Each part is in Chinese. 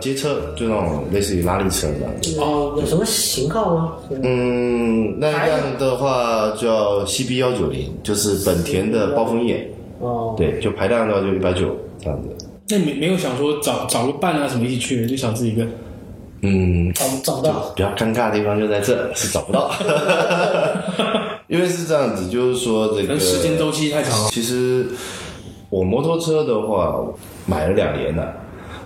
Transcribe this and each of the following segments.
街车，就那种类似于拉力车这样子。哦，有什么型号吗？嗯，那样的话叫 CB 幺九零，就是本田的暴风眼。哦，对，就排量的话就一百九这样子。那你没有想说找找个伴啊什么一起去，就想自己一个？嗯，找找不到。比较尴尬的地方就在这，是找不到。因为是这样子，就是说这个时间周期太长了。其实我摩托车的话买了两年了，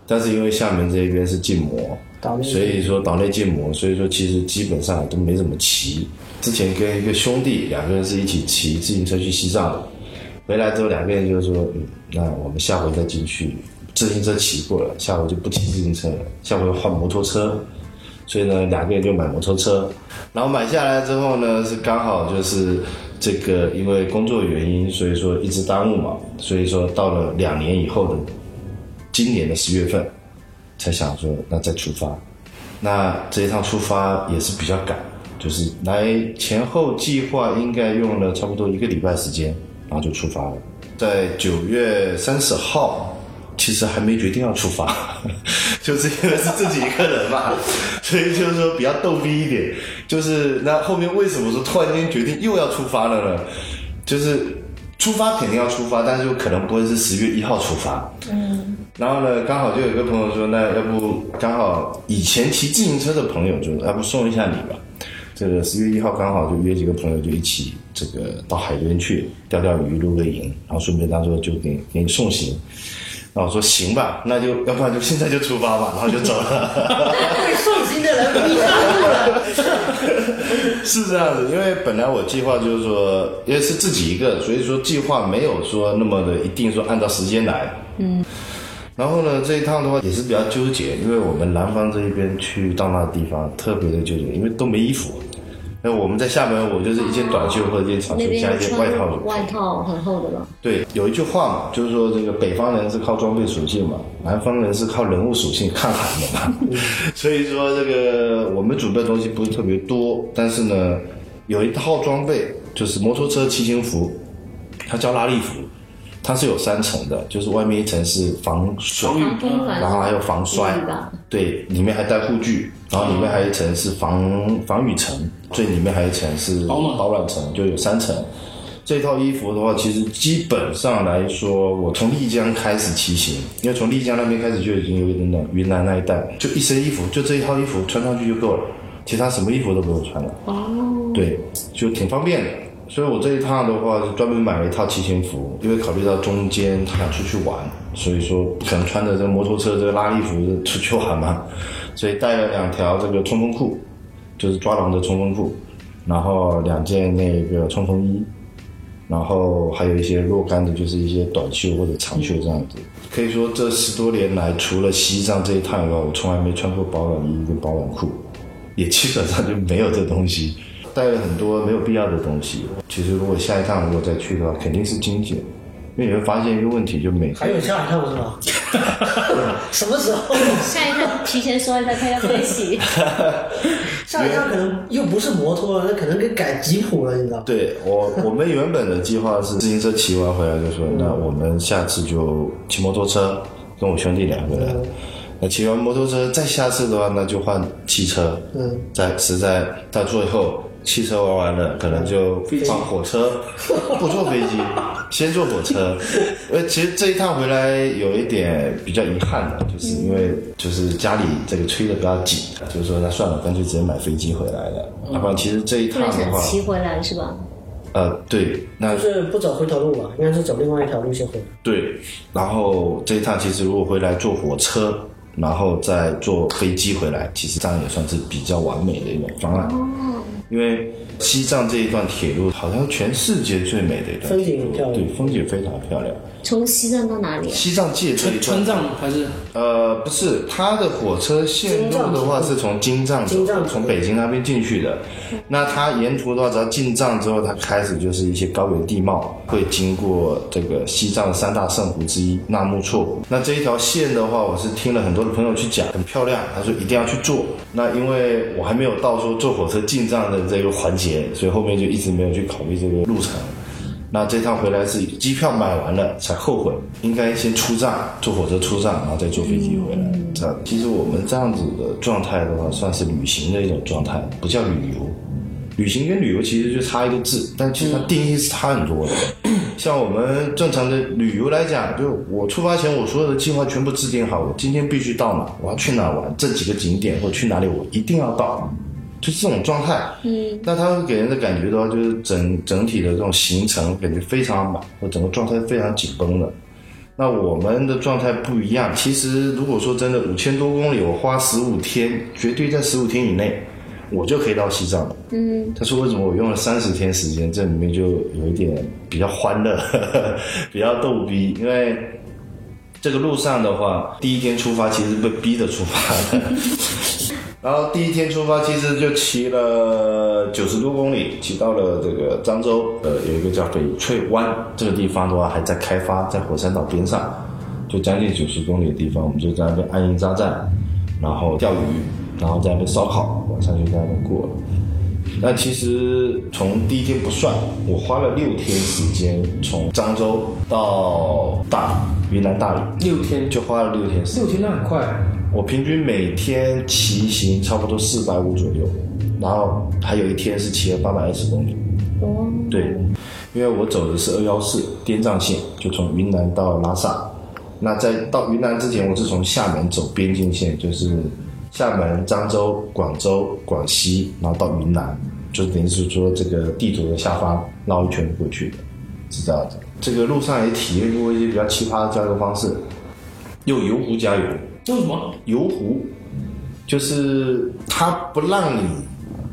但是因为厦门这边是禁摩，所以说岛内禁摩，所以说其实基本上都没怎么骑。之前跟一个兄弟两个人是一起骑自行车去西藏的，回来之后两个人就说，嗯，那我们下回再进去。自行车骑过了，下回就不骑自行车了，下回换摩托车。所以呢，两个人就买摩托车，然后买下来之后呢，是刚好就是这个因为工作原因，所以说一直耽误嘛，所以说到了两年以后的今年的十月份，才想说那再出发。那这一趟出发也是比较赶，就是来前后计划应该用了差不多一个礼拜时间，然后就出发了，在九月三十号。其实还没决定要出发，就是因为是自己一个人嘛，所以就是说比较逗逼一点。就是那后面为什么说突然间决定又要出发了呢？就是出发肯定要出发，但是有可能不会是十月一号出发。嗯。然后呢，刚好就有一个朋友说，那要不刚好以前骑自行车的朋友就要不送一下你吧。这个十月一号刚好就约几个朋友就一起这个到海边去钓钓鱼、露个营，然后顺便当做就给给你送行。那我说行吧，那就要不然就现在就出发吧，然后就走了。会送行的人迷上路了。是这样子，因为本来我计划就是说，因为是自己一个，所以说计划没有说那么的一定说按照时间来。嗯。然后呢，这一趟的话也是比较纠结，因为我们南方这一边去到那个地方特别的纠结，因为都没衣服。那我们在厦门，我就是一件短袖或者一件长袖加一件外套。外套很厚的了。对，有一句话嘛，就是说这个北方人是靠装备属性嘛，南方人是靠人物属性抗寒的嘛。所以说这个我们准备的东西不是特别多，但是呢，有一套装备就是摩托车骑行服，它叫拉力服。它是有三层的，就是外面一层是防水，然后还有防摔，对，里面还带护具，然后里面还有一层是防防雨层，最里面还有一层是保暖层，就有三层。这套衣服的话，其实基本上来说，我从丽江开始骑行，因为从丽江那边开始就已经有一点点云南那一带，就一身衣服，就这一套衣服穿上去就够了，其他什么衣服都不用穿了。哦，对，就挺方便的。所以我这一趟的话是专门买了一套骑行服，因为考虑到中间他想出去玩，所以说不可能穿着这个摩托车这个拉力服出去玩嘛，所以带了两条这个冲锋裤，就是抓狼的冲锋裤，然后两件那个冲锋衣，然后还有一些若干的，就是一些短袖或者长袖这样子。可以说这十多年来，除了西藏这一趟以外，我从来没穿过保暖衣跟保暖裤，也基本上就没有这东西。带了很多没有必要的东西。其实如果下一趟如果再去的话，肯定是精简，因为你会发现一个问题，就每还有下一趟是吗？什么时候？下一趟提前说一下，他要飞洗。下一趟可能又不是摩托了，那可能给改吉普了，你知道？对我，我们原本的计划是自行车骑完回来就说，那我们下次就骑摩托车，跟我兄弟两个人。那骑完摩托车再下次的话，那就换汽车。嗯，在实在到最后。汽车玩完了，可能就放火车，不坐飞机，先坐火车。呃，其实这一趟回来有一点比较遗憾的，就是因为就是家里这个催的比较紧，就是说那算了，干脆直接买飞机回来了。要不然其实这一趟的话，骑回来是吧？呃，对，那就是不走回头路吧，应该是走另外一条路线回来。对，然后这一趟其实如果回来坐火车，然后再坐飞机回来，其实这样也算是比较完美的一种方案。因为西藏这一段铁路好像全世界最美的一段，风景很漂亮，对，风景非常漂亮。从西藏到哪里？西藏界这一川藏还是？呃，不是，它的火车线路的话是从京藏走，从北京那边进去的。那它沿途的话，只要进藏之后，它开始就是一些高原地貌，会经过这个西藏三大圣湖之一纳木错。那这一条线的话，我是听了很多的朋友去讲，很漂亮，他说一定要去坐。那因为我还没有到说坐火车进藏的这个环节，所以后面就一直没有去考虑这个路程。那这趟回来是机票买完了才后悔，应该先出站，坐火车出站，然后再坐飞机回来。这样，其实我们这样子的状态的话，算是旅行的一种状态，不叫旅游。旅行跟旅游其实就差一个字，但其实它定义是差很多的。像我们正常的旅游来讲，就我出发前我所有的计划全部制定好，我今天必须到哪，我要去哪玩，这几个景点或去哪里我一定要到，就是这种状态。嗯，那他会给人的感觉的话，就是整整体的这种行程感觉非常满，或整个状态非常紧绷的。那我们的状态不一样。其实如果说真的五千多公里，我花十五天，绝对在十五天以内。我就可以到西藏了。嗯，他说为什么我用了三十天时间？这里面就有一点比较欢乐，比较逗逼。因为这个路上的话，第一天出发其实被逼着出发的。然后第一天出发，其实就骑了九十多公里，骑到了这个漳州，呃，有一个叫翡翠湾这个地方的话还在开发，在火山岛边上，就将近九十公里的地方，我们就在那边安营扎寨，然后钓鱼。然后在那边烧烤，晚上就在那边过了。那其实从第一天不算，我花了六天时间从漳州到大理，云南大理，六天就花了六天时间。六天那很快。我平均每天骑行差不多四百五左右，然后还有一天是骑了八百二十公里。哦。对，因为我走的是二幺四滇藏线，就从云南到拉萨。那在到云南之前，我是从厦门走边境线，就是。厦门、漳州、广州、广西，然后到云南，就等于是说这个地图的下方绕一圈过去的，是这样子。这个路上也体验过一些比较奇葩的加油方式，用油壶加油。用什么？油壶，就是它不让你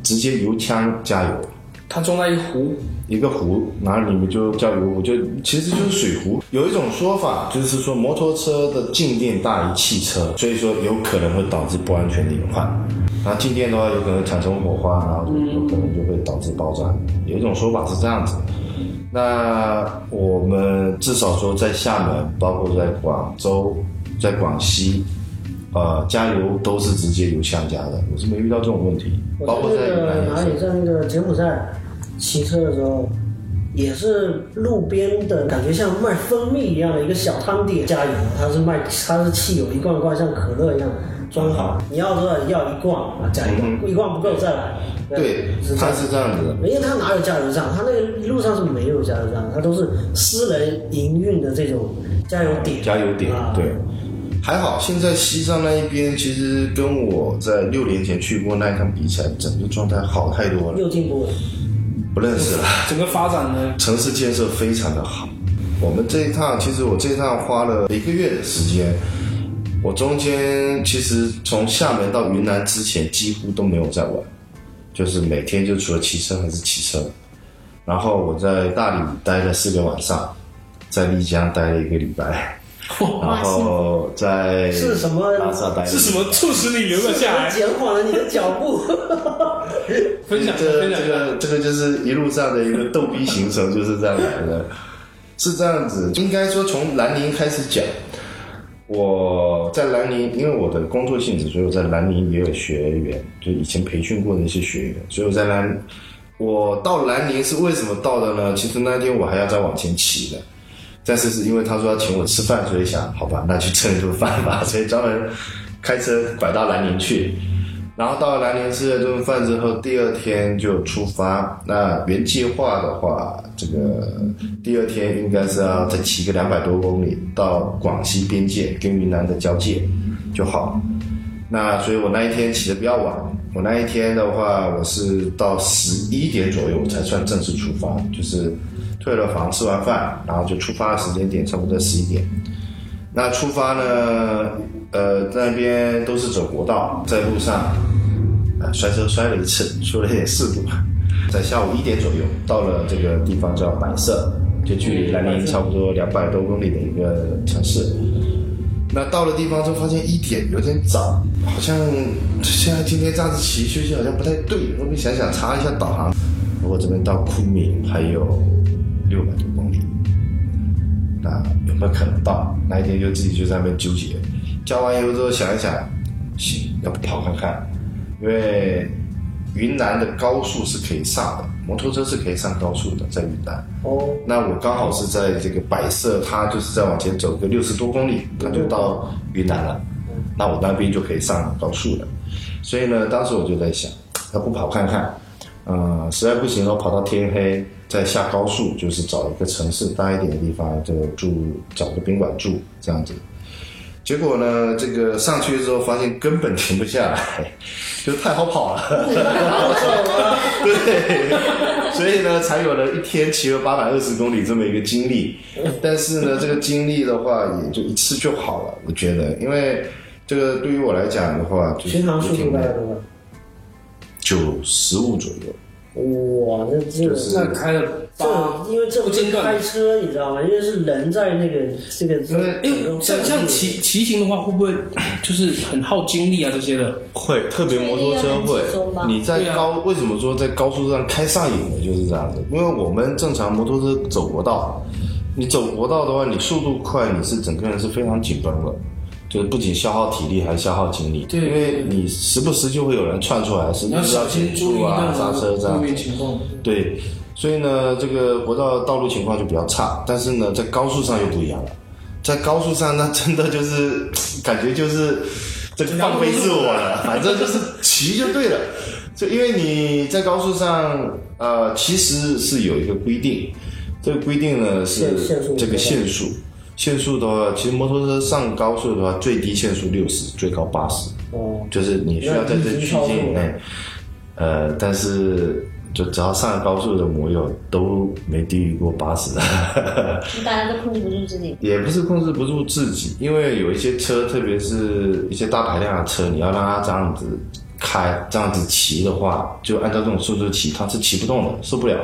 直接油枪加油，它装在一壶。一个壶，然后里面就叫油壶，就其实就是水壶。有一种说法就是说，摩托车的静电大于汽车，所以说有可能会导致不安全的隐患。然后静电的话，有可能产生火花，然后有可能就会导致爆炸。有一种说法是这样子。那我们至少说在厦门，包括在广州、在广西，呃，加油都是直接油枪加的，我是没遇到这种问题。包括在哪里，在那个柬埔寨。骑车的时候，也是路边的感觉像卖蜂蜜一样的一个小摊点加油，它是卖它是汽油一罐罐像可乐一样装好，你要多少要一罐啊加一罐，一罐不够再来。对，它是这样子的。因为它哪有加油站？它那个路上是没有加油站，它都是私人营运的这种加油点。加油点，对，还好。现在西藏那一边其实跟我在六年前去过那一趟比起来，整个状态好太多了。又进步了。不认识了。整个发展呢？城市建设非常的好。我们这一趟，其实我这一趟花了一个月的时间。我中间其实从厦门到云南之前几乎都没有在玩，就是每天就除了骑车还是骑车。然后我在大理待了四个晚上，在丽江待了一个礼拜。然后在是什么？是什么促使你留了下来？减缓了你的脚步。分享这这个这个就是一路上的一个逗逼行程，就是这样来的。是这样子，应该说从南宁开始讲。我在南宁，因为我的工作性质，所以我在南宁也有学员，就以前培训过的一些学员。所以我在南，我到南宁是为什么到的呢？其实那天我还要再往前骑的。但是是因为他说要请我吃饭，所以想好吧，那去蹭一顿饭吧，所以专门开车拐到南宁去。然后到了南宁吃了顿饭之后，第二天就出发。那原计划的话，这个第二天应该是要再骑个两百多公里到广西边界跟云南的交界就好。那所以我那一天起的比较晚，我那一天的话，我是到十一点左右才算正式出发，就是。退了房，吃完饭，然后就出发的时间点差不多十一点。那出发呢，呃，在那边都是走国道，在路上，啊，摔车摔了一次，出了一点事故。在下午一点左右，到了这个地方叫百色，就距离南宁差不多两百多公里的一个城市。那到了地方之后，发现一点有点早，好像现在今天这样子骑休息好像不太对。后面想想查一下导航，我这边到昆明还有。六百多公里，那有没有可能到？那一天就自己就在那边纠结，加完油之后想一想，行，要不跑看看？因为云南的高速是可以上的，摩托车是可以上高速的，在云南。哦，那我刚好是在这个百色，它就是再往前走个六十多公里，它就到云南了。那我那边就可以上高速了。所以呢，当时我就在想，要不跑看看？呃，实在不行的话，跑到天黑再下高速，就是找一个城市大一点的地方就住，找个宾馆住这样子。结果呢，这个上去之后发现根本停不下来，就太好跑了。对，所以呢，才有了一天骑了八百二十公里这么一个经历。但是呢，这个经历的话，也就一次就好了。我觉得，因为这个对于我来讲的话，就是巡航速度大概多少？就十五左右。哇，那这个是那开了这八，因为这不是不间断开车，你知道吗？因为是人在那个这个这个因为像像骑骑行的话，会不会 就是很耗精力啊这些的？会，特别摩托车会。你在高，为什么说在高速上开上瘾了就是这样子？因为我们正常摩托车走国道，你走国道的话，你速度快，你是整个人是非常紧绷的，就是不仅消耗体力，还消耗精力。对因为你时不时就会有人窜出来，是你要一直要减速啊、刹车这样。对，所以呢，这个国道道路情况就比较差，但是呢，在高速上又不一样了。在高速上，那 真的就是感觉就是这个放飞自我了，反正就是骑就对了。就因为你在高速上，呃，其实是有一个规定，这个规定呢是限限速这个限速。限速的话，其实摩托车上高速的话，最低限速六十，最高八十。哦，就是你需要在这区间以内，呃，但是就只要上了高速的摩友都没低于过八十，大家都控制不住自己。也不是控制不住自己，因为有一些车，特别是一些大排量的车，你要让它这样子开、这样子骑的话，就按照这种速度骑，它是骑不动的，受不了。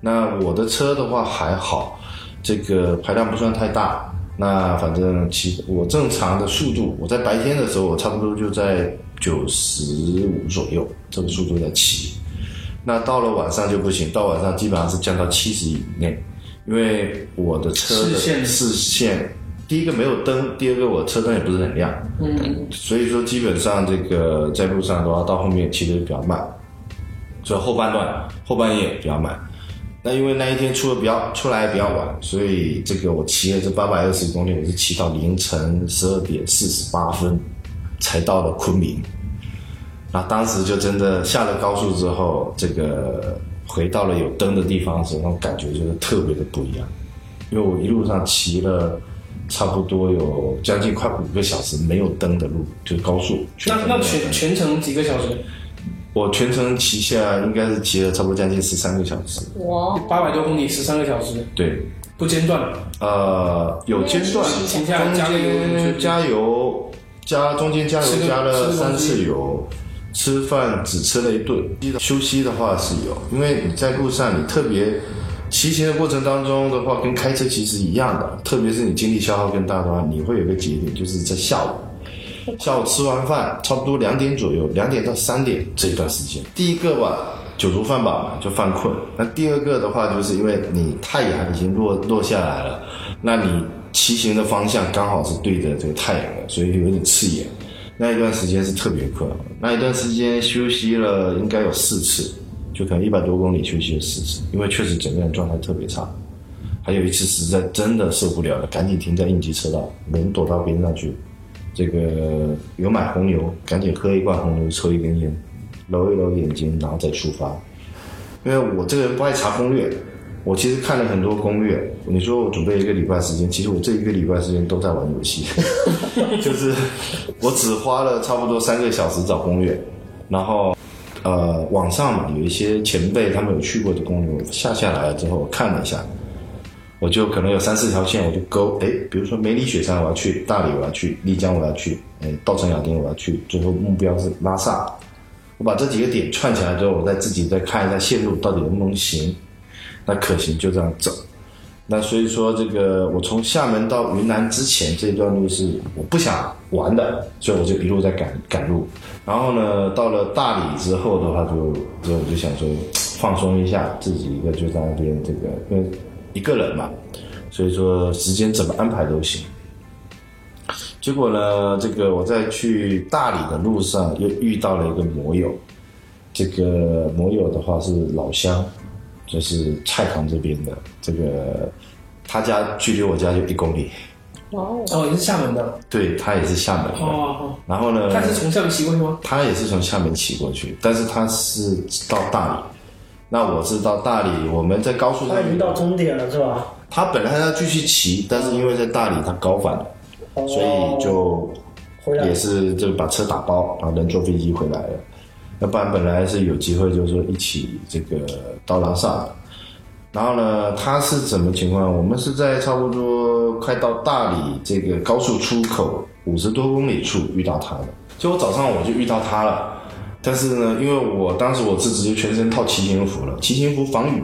那我的车的话还好，这个排量不算太大。那反正骑我正常的速度，我在白天的时候，我差不多就在九十五左右这个速度在骑。那到了晚上就不行，到晚上基本上是降到七十以内，因为我的车的视线视线，第一个没有灯，第二个我车灯也不是很亮，嗯，所以说基本上这个在路上的话，到后面骑的比较慢，所以后半段后半夜比较慢。那因为那一天出的比较出来比较晚，所以这个我骑了这八百二十公里，我是骑到凌晨十二点四十八分才到了昆明。那当时就真的下了高速之后，这个回到了有灯的地方的时候，那种感觉就是特别的不一样。因为我一路上骑了差不多有将近快五个小时没有灯的路，就是高速。那那全全程几个小时？我全程骑下应该是骑了差不多将近十三个小时。哇，八百多公里，十三个小时，对，不间断，呃，有间断，中间加油，加中间加油加了三次油，吃饭只吃了一顿。休息的话是有，因为你在路上，你特别骑行的过程当中的话，跟开车其实一样的，特别是你精力消耗更大的话，你会有个节点，就是在下午。下午吃完饭，差不多两点左右，两点到三点这一段时间。第一个吧，酒足饭饱嘛，就犯困。那第二个的话，就是因为你太阳已经落落下来了，那你骑行的方向刚好是对着这个太阳的，所以有点刺眼。那一段时间是特别困，那一段时间休息了应该有四次，就可能一百多公里休息了四次，因为确实整个人状态特别差。还有一次实在真的受不了了，赶紧停在应急车道，人躲到边上去。这个有买红牛，赶紧喝一罐红牛，抽一根烟，揉一揉眼睛，然后再出发。因为我这个人不爱查攻略，我其实看了很多攻略。你说我准备一个礼拜时间，其实我这一个礼拜时间都在玩游戏，就是我只花了差不多三个小时找攻略，然后呃网上嘛有一些前辈他们有去过的攻略，我下下来了之后看了一下，我就可能有三四条线，我就勾，哎，比如说梅里雪山我要去，大理我要去，丽江我要去，哎，稻城亚丁我要去，最后目标是拉萨。我把这几个点串起来之后，我再自己再看一下线路到底能不能行，那可行就这样走。那所以说，这个我从厦门到云南之前这段路是我不想玩的，所以我就一路在赶赶路。然后呢，到了大理之后的话就，就我就想说放松一下，自己一个就在那边这个，因为一个人嘛，所以说时间怎么安排都行。结果呢，这个我在去大理的路上又遇到了一个摩友，这个摩友的话是老乡，就是蔡塘这边的，这个他家距离我家就一公里，哦，哦，也是厦门的。对他也是厦门的。哦，然后呢，他是从厦门骑过去吗？他也是从厦门骑过去，但是他是到大理。那我是到大理，我们在高速上他已经到终点了是吧？他本来还要继续骑，但是因为在大理他高反了，哦所以就也是就把车打包，然后人坐飞机回来了。要不然本来是有机会，就是说一起这个到拉萨。然后呢，他是怎么情况？我们是在差不多快到大理这个高速出口五十多公里处遇到他的。就我早上我就遇到他了，但是呢，因为我当时我是直接全身套骑行服了，骑行服防雨。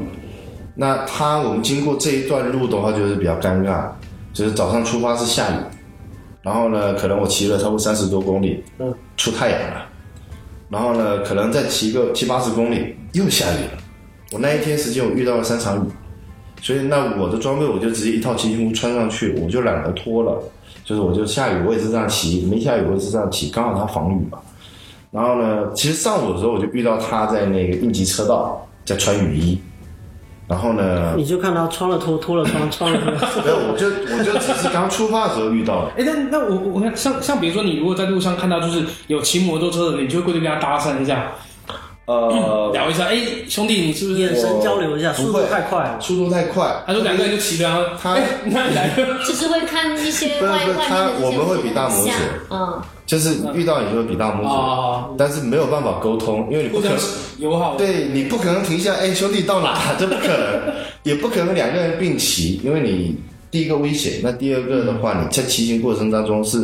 那它我们经过这一段路的话，就是比较尴尬，就是早上出发是下雨，然后呢，可能我骑了差不多三十多公里，嗯，出太阳了，然后呢，可能再骑个七八十公里又下雨了。我那一天时间我遇到了三场雨，所以那我的装备我就直接一套骑行服穿上去，我就懒得脱了，就是我就下雨我也是这样骑，没下雨我也是这样骑，刚好它防雨嘛。然后呢，其实上午的时候我就遇到他在那个应急车道在穿雨衣，然后呢，你就看他穿了脱，脱了穿，穿了脱。没有，我就我就只是刚出发的时候遇到的。哎，那那我我我看像像比如说你如果在路上看到就是有骑摩托车的，你就会过去跟他搭讪一下，呃，聊一下，哎，兄弟，你是不是眼？神交流一下，速度太快了。速度太快。他说两个人就骑着，然后他哎，那你来了，就是会看一些外外他面的这些我们会比大拇指嗯，就是遇到你就会比大拇指，哦但是没有办法沟通，因为你不可能，友好。对你不可能停下，哎，兄弟到哪？这不可能，也不可能两个人并骑，因为你第一个危险，那第二个的话，你在骑行过程当中是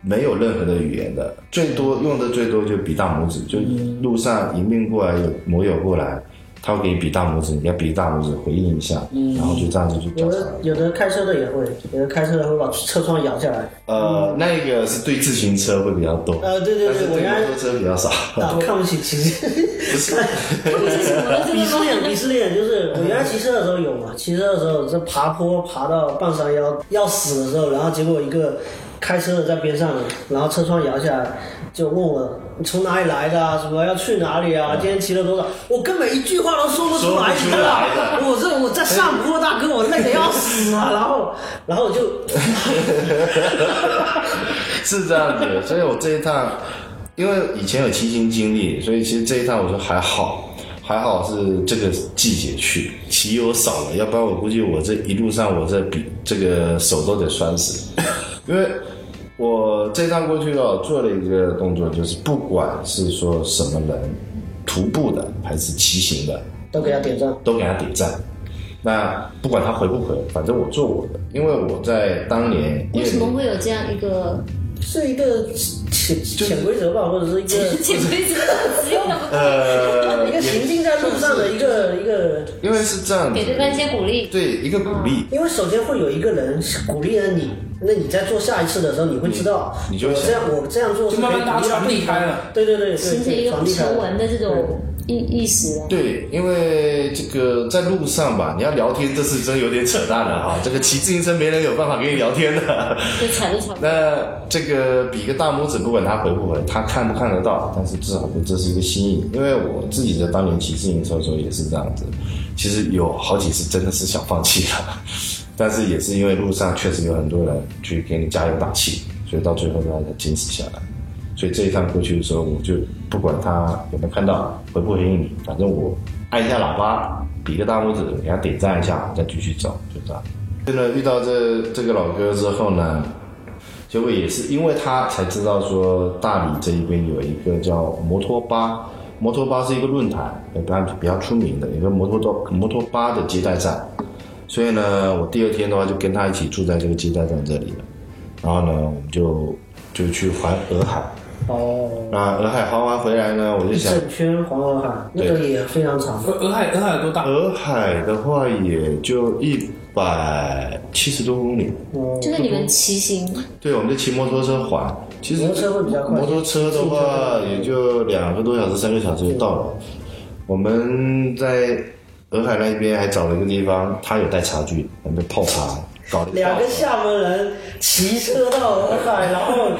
没有任何的语言的，最多用的最多就比大拇指，就路上迎面过来有摩友过来，他会给你比大拇指，你要比大拇指回应一下，然后就这样子就交叉有的。有的开车的也会，有的开车的会把车窗摇下来。呃，那个是对自行车会比较多，呃对对对我原来摩托车比较少。啊，看不起骑士。不是？鄙视链，鄙视链就是我原来骑车的时候有嘛，骑车的时候这爬坡爬到半山腰要死的时候，然后结果一个开车的在边上，然后车窗摇下来，就问我你从哪里来的啊，什么要去哪里啊，今天骑了多少？我根本一句话都说不出来，说不出来我这我在上坡，大哥，我累得要死啊，然后然后我就 是这样子，所以我这一趟，因为以前有骑行经历，所以其实这一趟我说还好，还好是这个季节去，骑友少了，要不然我估计我这一路上我这比这个手都得酸死，因为我这趟过去哦，做了一个动作，就是不管是说什么人，徒步的还是骑行的，都给他点赞。都给他点赞。那不管他回不回，反正我做我的，因为我在当年，为为什么会有这样一个是一个潜潜规则吧，或者是一个 潜规则？只用那么呃一个行进在路上的一个一个因为是这样子给，对方一些鼓励。对一个鼓励，因为首先会有一个人鼓励了你，那你在做下一次的时候，你会知道，你就会我这样我这样做是就慢慢可以鼓励到大家传递开了对对对，对形成一个成文的这种意意识了。对，因为这个在路上吧，你要聊天，这是真有点扯淡了哈。这个骑自行车没人有办法跟你聊天的。就踩都踩。那这个比个大拇指，不管他回不回，他看不看得到，但是至少这是一个心意。因为我自己在当年骑自行车的时候也是这样子，其实有好几次真的是想放弃了，但是也是因为路上确实有很多人去给你加油打气，所以到最后让他坚持下来。所以这一趟过去的时候，我就不管他有没有看到，回不回应你，反正我按一下喇叭，比个大拇指，给他点赞一下，再继续走，就这样。真的遇到这这个老哥之后呢，结果也是因为他才知道说大理这一边有一个叫摩托巴，摩托巴是一个论坛，也比较比较出名的一个摩托多摩托巴的接待站，所以呢，我第二天的话就跟他一起住在这个接待站这里了，然后呢，我们就就去环洱海，哦，那洱海环完回来呢，我就一想，整圈环洱海，那个也非常长。洱洱海洱海有多大？洱海的话也就一百七十多公里，哦，就是你们骑行，对，我们就骑摩托车环，其实摩托车会比较快。摩托车的话也就两个多小时、三个小时就到了。我们在洱海那边还找了一个地方，他有带茶具，我们泡茶，搞两个吊厦门人骑车到洱海，然后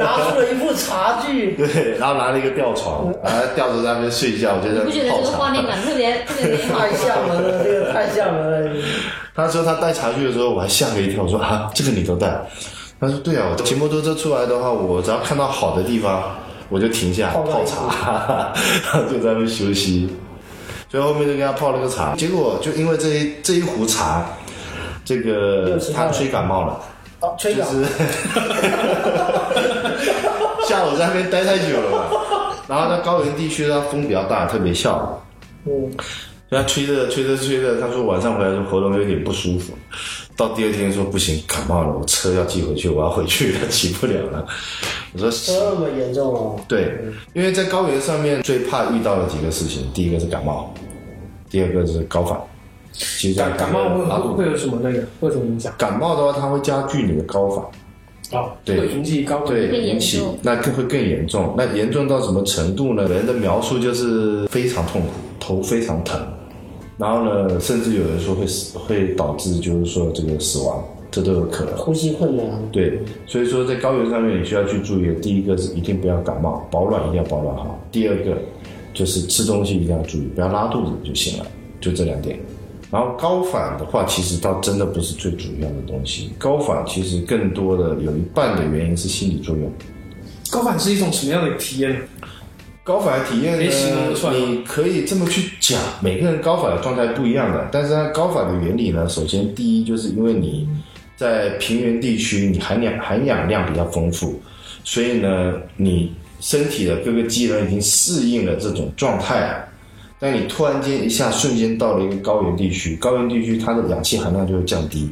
拿出了一副茶具，对，然后拿了一个吊床，然后吊着在那边睡觉，我觉得你不觉得这个画面感特别 特别美好太厦门了，这个太厦门了。他说他带茶具的时候，我还吓了一跳，我说啊，这个你都带？他说对啊，我骑摩托车出来的话，我只要看到好的地方，我就停下泡泡茶，然后就在那边休息。所以后面就给他泡了个茶，结果就因为这一这一壶茶，这个他吹感冒了。哦，吹就稿，是 下午在那边待太久了嘛，然后在高原地区它风比较大，特别笑，嗯，然后吹着吹着吹着，他说晚上回来就喉咙有点不舒服，到第二天说不行，感冒了，我车要寄回去，我要回去了，骑不了了。我说这么严重哦？对，因为在高原上面最怕遇到的几个事情，第一个是感冒，第二个是高反。其实感感冒会有什么那个会有什么影响？感冒的话，它会加剧你的高反。啊，对会引起高对，更严引起那更会更严重。那严重到什么程度呢？人的描述就是非常痛苦，头非常疼，然后呢，甚至有人说会死，会导致就是说这个死亡，这都有可能。呼吸困难，对，所以说在高原上面你需要去注意的，第一个是一定不要感冒，保暖一定要保暖好；第二个就是吃东西一定要注意，不要拉肚子就行了，就这两点。然后高反的话，其实倒真的不是最主要的东西，高反其实更多的有一半的原因是心理作用。高反是一种什么样的体验？高反的体验呢你可以这么去讲，每个人高反的状态不一样的。但是它高反的原理呢，首先第一就是因为你在平原地区，你含氧含氧量比较丰富，所以呢，你身体的各个机能已经适应了这种状态啊。但你突然间一下瞬间到了一个高原地区，高原地区它的氧气含量就会降低。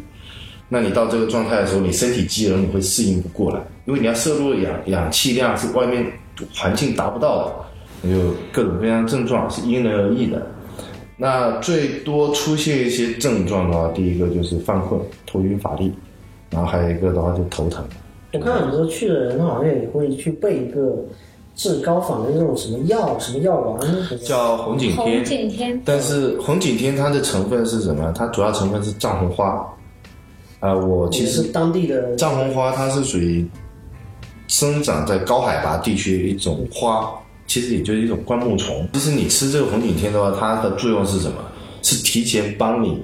那你到这个状态的时候，你身体机能你会适应不过来，因为你要摄入的氧氧气量是外面环境达不到的，那就各种各样的症状是因人。而异的。那最多出现一些症状的话，第一个就是犯困、头晕乏力，然后还有一个的话就头疼。我看很多去的人，他好像也会去备一个治高反的那种什么药、什么药丸，叫红景红天，景天，但是红景天它的成分是什么？它主要成分是藏红花。啊、我其实是当地的。藏红花它是属于生长在高海拔地区的一种花，其实也就是一种灌木丛。其实你吃这个红景天的话，它的作用是什么？是提前帮你，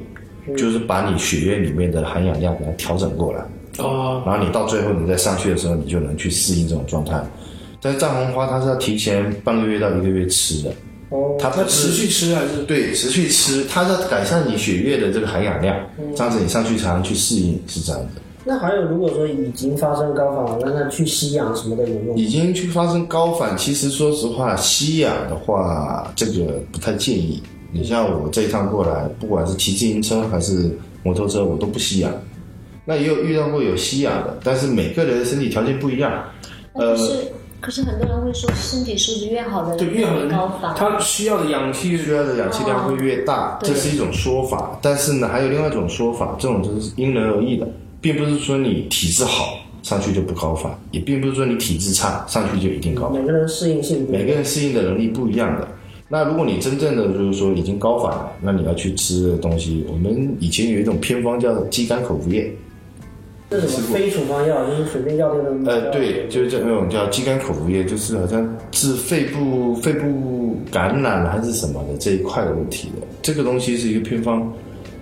就是把你血液里面的含氧量给它调整过来，哦，然后你到最后你再上去的时候，你就能去适应这种状态。但是藏红花它是要提前半个月到一个月吃的，哦，它它持续吃还是？对，持续吃，它要改善你血液的这个含氧量，这样子你上去才能去适应，是这样子。那还有如果说已经发生高反了，那他去吸氧什么的有用吗？已经去发生高反，其实说实话，吸氧的话，这个不太建议。你像我这一趟过来，不管是骑自行车还是摩托车，我都不吸氧。那也有遇到过有吸氧的，但是每个人的身体条件不一样。呃可是可是很多人会说，身体素质越好的对，人越好的高反。他需要的氧气需要的氧气量会越大，对这是一种说法。但是呢，还有另外一种说法，这种就是因人而异的，并不是说你体质好上去就不高反，也并不是说你体质差上去就一定高反。每个人适应性不一样每个人适应的能力不一样的。那如果你真正的就是说已经高反了，那你要去吃的东西，我们以前有一种偏方叫鸡肝口服液，这是什么非处方药，就是随便药店的买呃，对，就是这种叫鸡肝口服液，就是好像治肺部肺部感染还是什么的这一块的问题的。这个东西是一个偏方，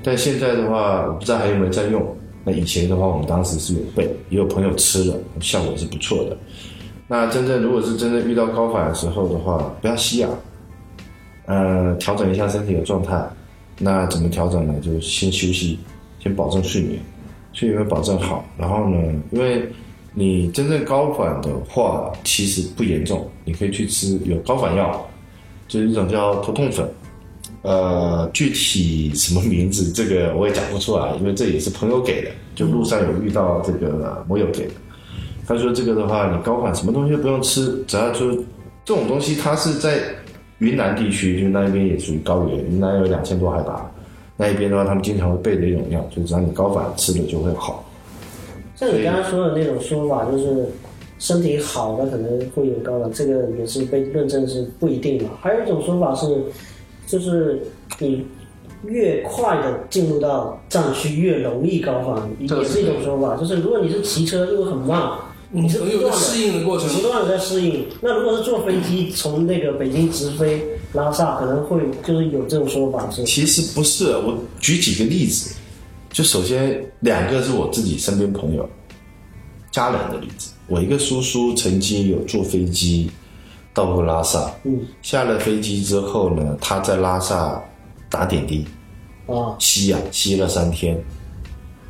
但现在的话，我不知道还有没有在用。那以前的话，我们当时是有备，也有朋友吃了，效果是不错的。那真正如果是真正遇到高反的时候的话，不要吸氧，呃，调整一下身体的状态。那怎么调整呢？就先休息，先保证睡眠，睡眠保证好。然后呢，因为你真正高反的话，其实不严重，你可以去吃有高反药，就是一种叫头痛粉。呃，具体什么名字这个我也讲不出来，因为这也是朋友给的，就路上有遇到这个摩友给的。他说这个的话，你高反什么东西都不用吃，只要就这种东西，它是在云南地区，就那一边也属于高原，云南有两千多海拔，那一边的话，他们经常会备的一种药，就只要你高反吃了就会好。像你刚刚说的那种说法，就是身体好的可能会有高反，这个也是被论证是不一定的。还有一种说法是，就是你越快的进入到藏区，越容易高反，也是一种说法。就是如果你是骑车，因为很慢，你是不有适应的过程。不断的在适应。那如果是坐飞机从那个北京直飞拉萨，可能会就是有这种说法是。其实不是，我举几个例子，就首先两个是我自己身边朋友、家人的例子。我一个叔叔曾经有坐飞机到过拉萨，嗯，下了飞机之后呢，他在拉萨打点滴啊，吸氧，吸了三天，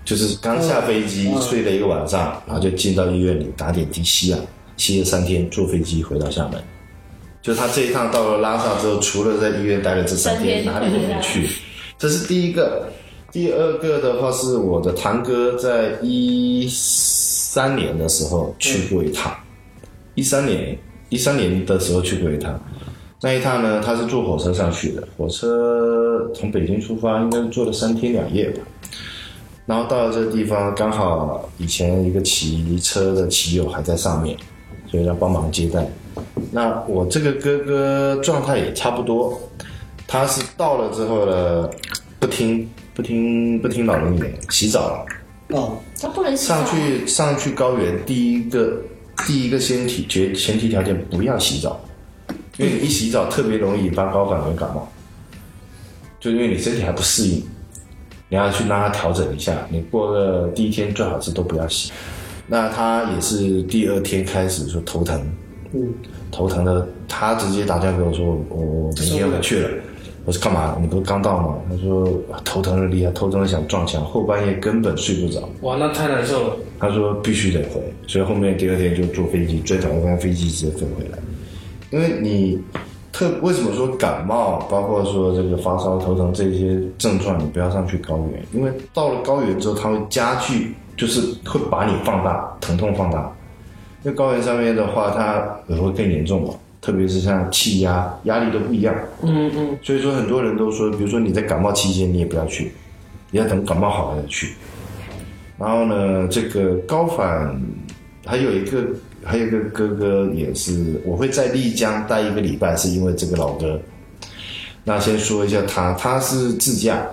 就是刚下飞机、嗯。睡了一个晚上，然后就进到医院里打点滴吸氧，吸了三天，坐飞机回到厦门。就他这一趟到了拉萨之后，除了在医院待了这三天，哪三天里都没去。这是第一个。第二个的话是我的堂哥在一三年的时候去过一趟，一三年一三年的时候去过一趟。那一趟呢，他是坐火车上去的，火车从北京出发，应该是坐了三天两夜吧。然后到了这个地方，刚好以前一个骑车的骑友还在上面，所以要帮忙接待。那我这个哥哥状态也差不多，他是到了之后呢，不听不听不听老人言，洗澡了。哦，他不能洗澡上去上去高原，第一个第一个先提决前提条件不要洗澡，因为你一洗澡特别容易引发高反跟感冒，就因为你身体还不适应，你要去让它调整一下。你过个第一天最好是都不要洗。那他也是第二天开始说头疼，嗯，头疼的，他直接打电话给我说，我我明天回去了。我说干嘛？你不是刚到吗？他说头疼的厉害，头疼的想撞墙，后半夜根本睡不着。哇，那太难受了。他说必须得回，所以后面第二天就坐飞机，追早一班飞机直接飞回来。因为你特为什么说感冒，包括说这个发烧、头疼这些症状，你不要上去高原，因为到了高原之后，它会加剧，就是会把你放大，疼痛放大。因为高原上面的话，它也会更严重嘛，特别是像气压、压力都不一样。嗯嗯，所以说很多人都说，比如说你在感冒期间，你也不要去，你要等感冒好了再去。然后呢，这个高反还有一个还有一个哥哥也是，我会在丽江待一个礼拜，是因为这个老哥。那先说一下他，他是自驾，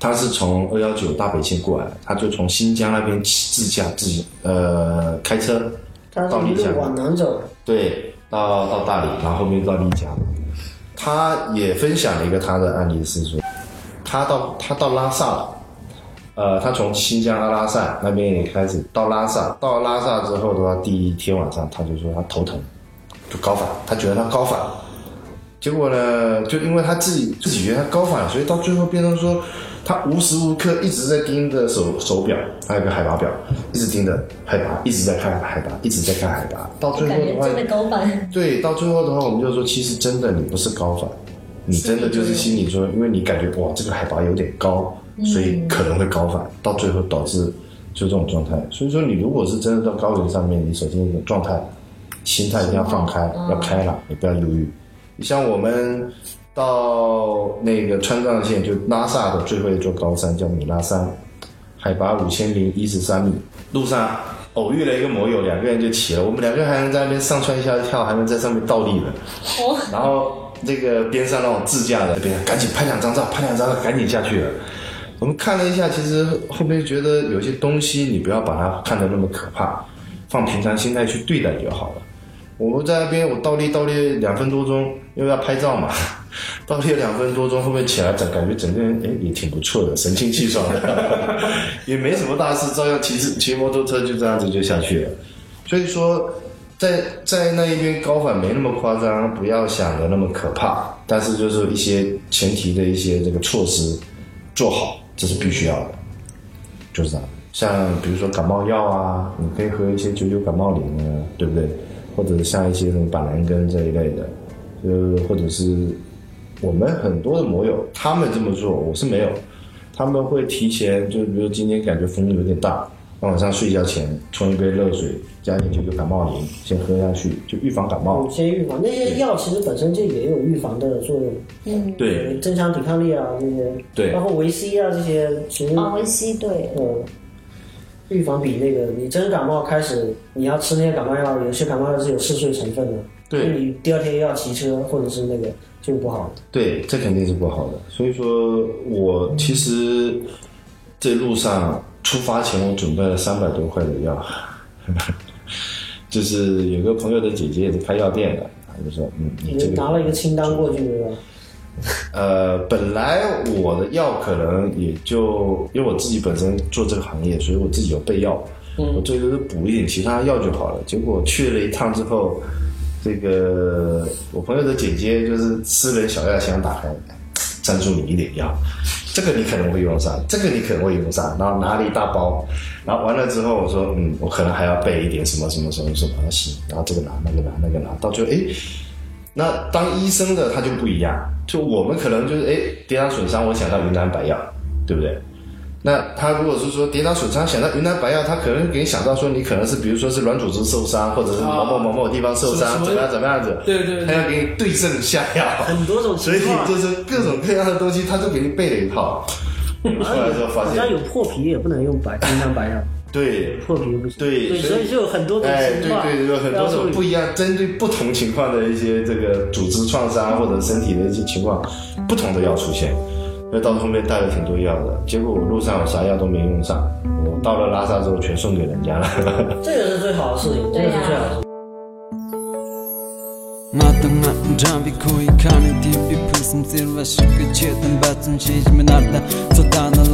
他是从二幺九大北线过来，他就从新疆那边自驾自己呃开车到丽江往南走，对，到到大理，然后后面到丽江。他也分享了一个他的案例，是说他到他到拉萨了，呃，他从新疆阿拉善那边也开始到拉萨，到拉萨之后的话，第一天晚上他就说他头疼，就高反，他觉得他高反，结果呢，就因为他自己自己觉得他高反，所以到最后变成说，他无时无刻一直在盯着手手表，还有个海拔表，一直盯着海拔，一直在看海拔，一直在看海拔，到最后的话感觉真，的高反。对，到最后的话，我们就说，其实真的你不是高反，你真的就是心里说，因为你感觉哇，这个海拔有点高，所以可能会高反，到最后导致就这种状态。所以说，你如果是真的到高原上面，你首先一个状态，心态一定要放开，要开朗，你不要犹豫。像我们到那个川藏线，就拉萨的最后一座高山叫米拉山，海拔五千零一十三米，路上偶遇了一个摩友，两个人就骑了，我们两个人还能在那边上蹿下跳，还能在上面倒立的。哦，然后那个边上那种自驾的，边赶紧拍两张照，拍两张照，赶紧下去了。我们看了一下，其实后面觉得有些东西你不要把它看得那么可怕，放平常心态去对待就好了。我在那边，我倒立倒立两分多钟，因为要拍照嘛，倒立两分多钟，后面起来整感觉整个人哎也挺不错的，神清气爽的，也没什么大事，照样骑骑摩托车就这样子就下去了。所以说，在在那一边高反没那么夸张，不要想的那么可怕，但是就是一些前提的一些这个措施做好，这是必须要的，就是这样。像比如说感冒药啊，你可以喝一些九九感冒灵啊，对不对？或者像一些什么板蓝根这一类的，就是，或者是我们很多的摩友他们这么做，我是没有，他们会提前，就比如今天感觉风有点大，晚上睡觉前冲一杯热水，加点九九感冒灵，先喝下去，就预防感冒嗯，。先预防那些药其实本身就也有预防的作用，嗯，对增强抵抗力啊这些，对包括维 C 啊这些，其实啊，维 C 对，嗯，预防比那个你真感冒开始，你要吃那些感冒药，有些感冒药是有嗜睡成分的，对你第二天又要骑车或者是那个就不好。对，这肯定是不好的。所以说我其实这路上出发前，我准备了三百多块的药，就是有个朋友的姐姐也是开药店的，他就说，嗯，你你这个拿了一个清单过去对吧？呃，本来我的药可能也就因为我自己本身做这个行业，所以我自己有备药，我最多是补一点其他药就好了。结果去了一趟之后，这个我朋友的姐姐就是私人小药箱打开，赞助你一点药，这个你可能会用上，这个你可能会用上，然后拿了一大包，然后完了之后我说，嗯，我可能还要备一点什么什么什么什么，行，然后这个拿那个拿那个拿，到最后哎。那当医生的他就不一样，就我们可能就是哎跌打损伤，我想到云南白药，对不对？那他如果是说跌打损伤想到云南白药，他可能给你想到说你可能是比如说是软组织受伤，或者是某某某某地方受伤，怎么样怎么样子，对对对他要给你对症下药，很多种所以，就是各种各样的东西，他都给你备了一套。出来之后发好像现，有破皮也不能用白云南白药，对破皮不行。对所以就有很多种哎，情况，对对，有很多种不一样，针对不同情况的一些这个组织创伤或者身体的一些情况，不同的药出现。所以到后面带了挺多药的，结果我路上我啥药都没用上，我到了拉萨之后全送给人家了。这个是最好的事情，这个是最好的事情。Tipi Sotana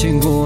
经过。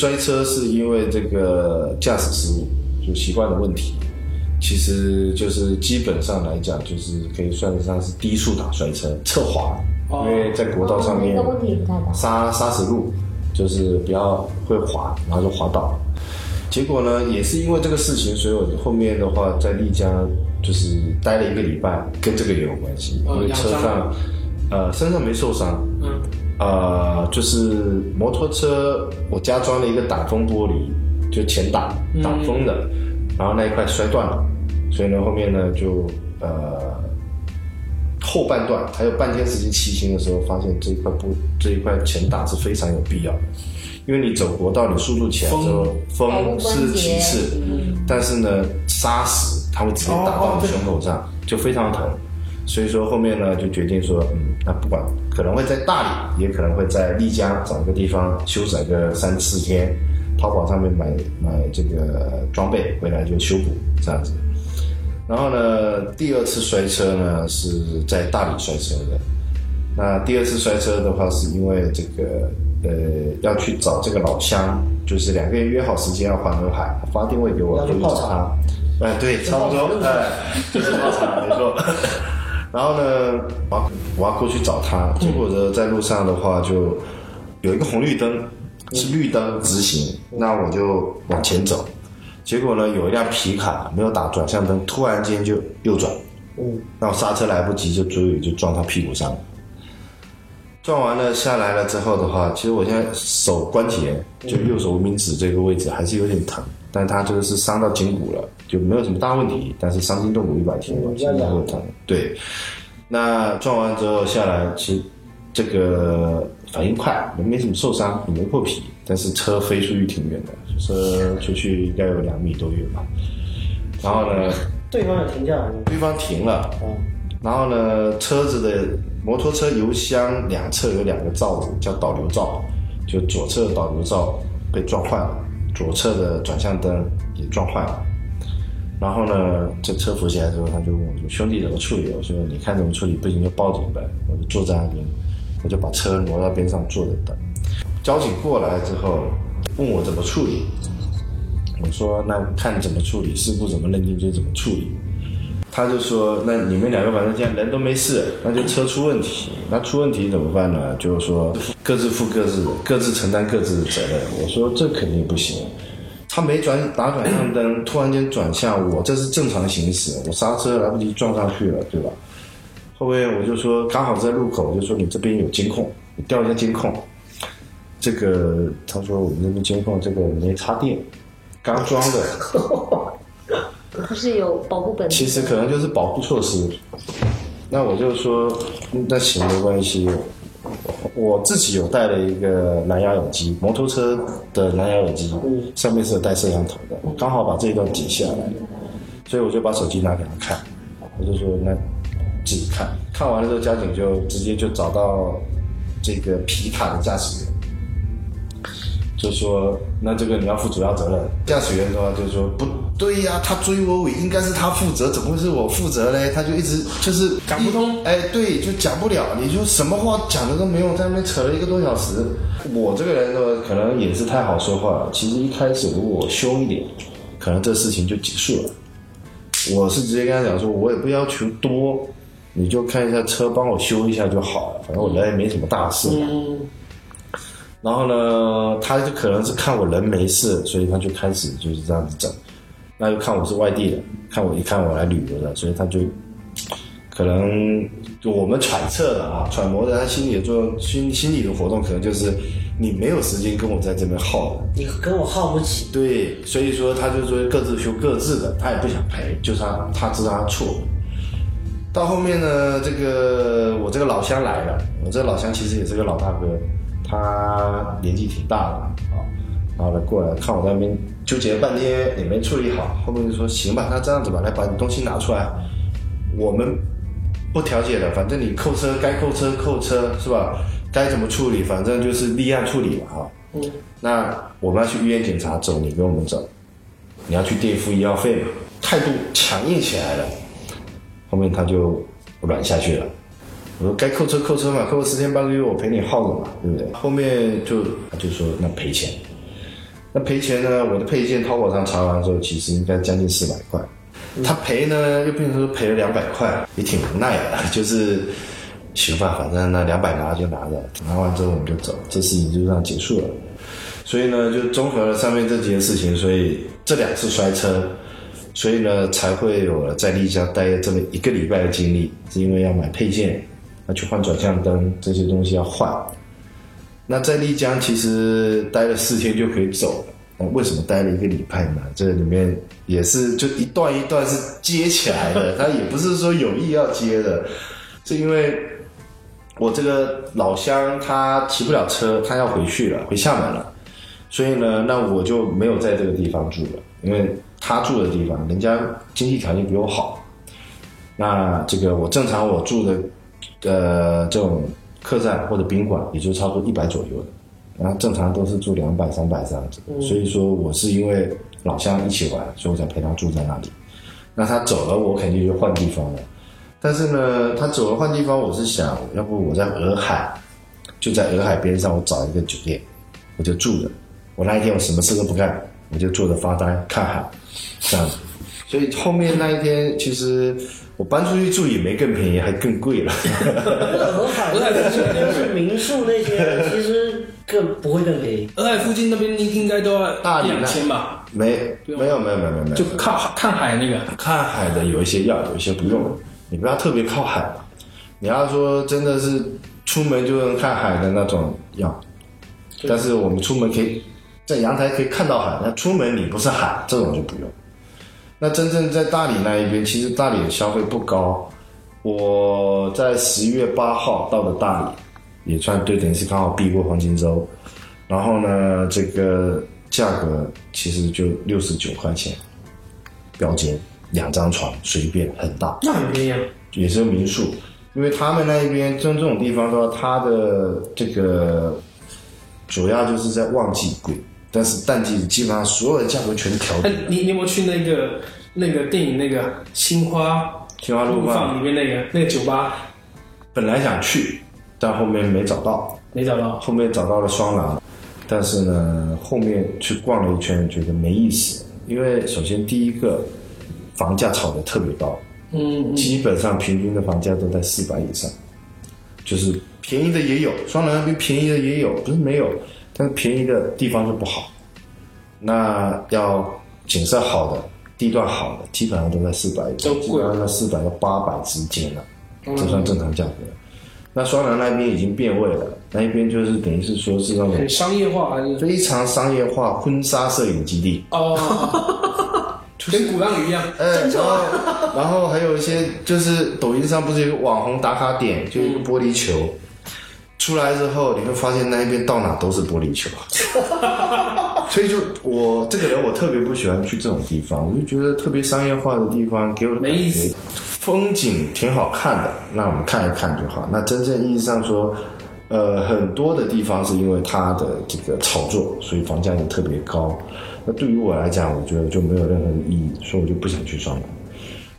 摔车是因为这个驾驶失误，就习惯的问题。其实就是基本上来讲，就是可以算得上是低速打摔车，侧滑，哦。因为在国道上面哦那个问题不太大。砂砂石路就是比较会滑，然后就滑倒。结果呢，也是因为这个事情，所以我后面的话在丽江就是待了一个礼拜，跟这个也有关系，因为车上呃身上没受伤，嗯，呃，就是摩托车，我加装了一个挡风玻璃，就前挡挡风的，然后那一块摔断了，所以呢后面呢就呃后半段还有半天时间骑行的时候，发现这一块不这一块前挡是非常有必要的，因为你走国道，你速度起来之后，风是其次，但是呢沙石它会直接打到你胸口上，就非常疼。所以说后面呢就决定说，嗯，那不管可能会在大理，也可能会在丽江找一个地方休整个三四天，淘宝上面买买这个装备回来就修补这样子。然后呢，第二次摔车呢是在大理摔车的。那第二次摔车的话，是因为这个呃要去找这个老乡，就是两个人约好时间要环洱海，发定位给我，就去找他。哎，对，差不多，哎，就是泡茶，没错。然后呢，我要我要过去找他，结果呢，在路上的话就有一个红绿灯，是绿灯直行，那我就往前走。结果呢，有一辆皮卡没有打转向灯，突然间就右转，嗯，那我刹车来不及，就追尾就撞他屁股上。了。撞完了下来了之后的话，其实我现在手关节就右手无名指这个位置还是有点疼，但他这个是伤到筋骨了，就没有什么大问题，但是伤筋动骨一百天了，现在会疼。对，那撞完之后下来，其实这个反应快，没什么受伤，也没破皮，但是车飞出去挺远的，车出去应该有两米多远吧。然后呢，对方也停下来了。对方停了，哦，然后呢，车子的摩托车油箱两侧有两个罩子，叫导流罩，就左侧的导流罩被撞坏了，左侧的转向灯也撞坏了。然后呢，这车扶起来之后，他就问我说：“兄弟怎么处理？”我说：“你看怎么处理，不行就报警呗。”我就坐在那边，我就把车挪到边上坐着等。交警过来之后问我怎么处理，我说：“那看怎么处理，事故怎么认定就怎么处理。”他就说：“那你们两个反正现在人都没事，那就车出问题。那出问题怎么办呢？就是说各自负各自，各自承担各自的责任。”我说：“这肯定不行。他没转打转向灯，突然间转向我，这是正常行驶，我刹车来不及撞上去了，对吧？后面我就说刚好在路口，我就说你这边有监控，你调一下监控。这个他说我们这边监控这个没插电，刚装的。不是有保护本子其实可能就是保护措施。那我就说，嗯那行没关系。我自己有带了一个蓝牙耳机，摩托车的蓝牙耳机，上面是有带摄像头的，我刚好把这一段截下来，所以我就把手机拿给他看，我就说那自己看，看完了之后，交警就直接就找到这个皮卡的驾驶员，就说那这个你要负主要责任。驾驶员的话就说不对呀、他追我，尾应该是他负责，怎么会是我负责嘞？他就一直就是讲不通哎，对，就讲不了，你就什么话讲的都没有，在那边扯了一个多小时。我这个人呢，可能也是太好说话了。其实一开始如果我凶一点，可能这事情就结束了。我是直接跟他讲说，我也不要求多，你就看一下车帮我修一下就好了，反正我人也没什么大事嘛。嗯，然后呢，他就可能是看我人没事，所以他就开始就是这样子整。那就看我是外地的，看我一看我来旅游的，所以他就可能就我们揣测的啊，揣摩的他心里的作用，心心理的活动可能就是你没有时间跟我在这边耗。你跟我耗不起。对，所以说他就说各自修各自的，他也不想赔，就是他他知道他错。到后面呢，这个我这个老乡来了，我这个老乡其实也是个老大哥，他年纪挺大的啊，然后呢过来看我在那边纠结了半天也没处理好，后面就说行吧，那这样子吧，来把你东西拿出来，我们不调解了，反正你扣车该扣车扣车是吧？该怎么处理，反正就是立案处理嘛啊。嗯，那我们要去医院检查，走你跟我们走，你要去垫付医药费嘛，态度强硬起来了。后面他就软下去了。我说该扣车扣车嘛，扣个十天半个月，我陪你耗着嘛，对不对？后面就就说那赔钱，那赔钱呢？我的配件淘宝上查完之后，其实应该将近四百块，他赔呢又变成赔了两百块，也挺无奈的，就是行吧，反正那两百拿就拿着，拿完之后我们就走，这事情就这样结束了。所以呢，就综合了上面这几件事情，所以这两次摔车，所以呢才会有了在丽江待这么一个礼拜的经历，是因为要买配件，要去换转向灯这些东西要换。那在丽江其实待了四天就可以走了，那为什么待了一个礼拜呢？这里面也是就一段一段是接起来的，他也不是说有意要接的，是因为我这个老乡他骑不了车，他要回去了，回厦门了。所以呢，那我就没有在这个地方住了，因为他住的地方，人家经济条件比我好。那这个我正常我住的，呃，这种客栈或者宾馆，也就差不多一百左右的，然后正常都是住两百、三百这样子。所以说我是因为老乡一起玩，所以我才陪他住在那里。那他走了，我肯定就换地方了。但是呢，他走了换地方，我是想要不我在洱海，就在洱海边上，我找一个酒店，我就住着。我那一天我什么事都不干，我就坐着发呆看海，这样子。所以后面那一天，其实我搬出去住也没更便宜，还更贵了。洱海附近就是民宿那些，其实更不会更便宜。洱海附近那边应应该都要大两千吧？没没有没有没有没有就看看海那个，看海的有一些要，有一些不用。你不要特别靠海嘛。你要说真的是出门就能看海的那种要，但是我们出门可以在阳台可以看到海，那出门你不是海，这种就不用。那真正在大理那一边，其实大理的消费不高。我在十一月八号到的大理，也算对，等于是刚好避过黄金周。然后呢，这个价格其实就六十九块钱，标间。两张床随便很大，那很便宜啊。也是民宿，因为他们那一边像这种地方的话，它的这个主要就是在旺季贵，但是淡季基本上所有的价格全调哎。，你你有没有去那个那个电影那个《心花？青花路路放》里面那个那个酒吧？本来想去，但后面没找到，没找到。后面找到了双廊，但是呢，后面去逛了一圈，觉得没意思，因为首先第一个房价炒得特别高，嗯，基本上平均的房价都在四百以上，就是便宜的也有，双廊那边便宜的也有，不是没有，但是便宜的地方就不好。那要景色好的、地段好的，基本上都在四百，都贵基本上在四百到八百之间了，这算正常价格。那双廊那边已经变味了，那一边就是等于是说是那种很商业化还是？非常商业化婚纱摄影基地，哦，跟鼓浪屿一样。哎，然后然后还有一些就是抖音上不是有个网红打卡点，就一个玻璃球，出来之后你会发现那一边到哪都是玻璃球，所以就我这个人我特别不喜欢去这种地方，我就觉得特别商业化的地方给我的感觉没意思风景挺好看的，那我们看一看就好。那真正意义上说，呃，很多的地方是因为它的这个炒作，所以房价也特别高。那对于我来讲，我觉得就没有任何的意义，所以我就不想去双廊。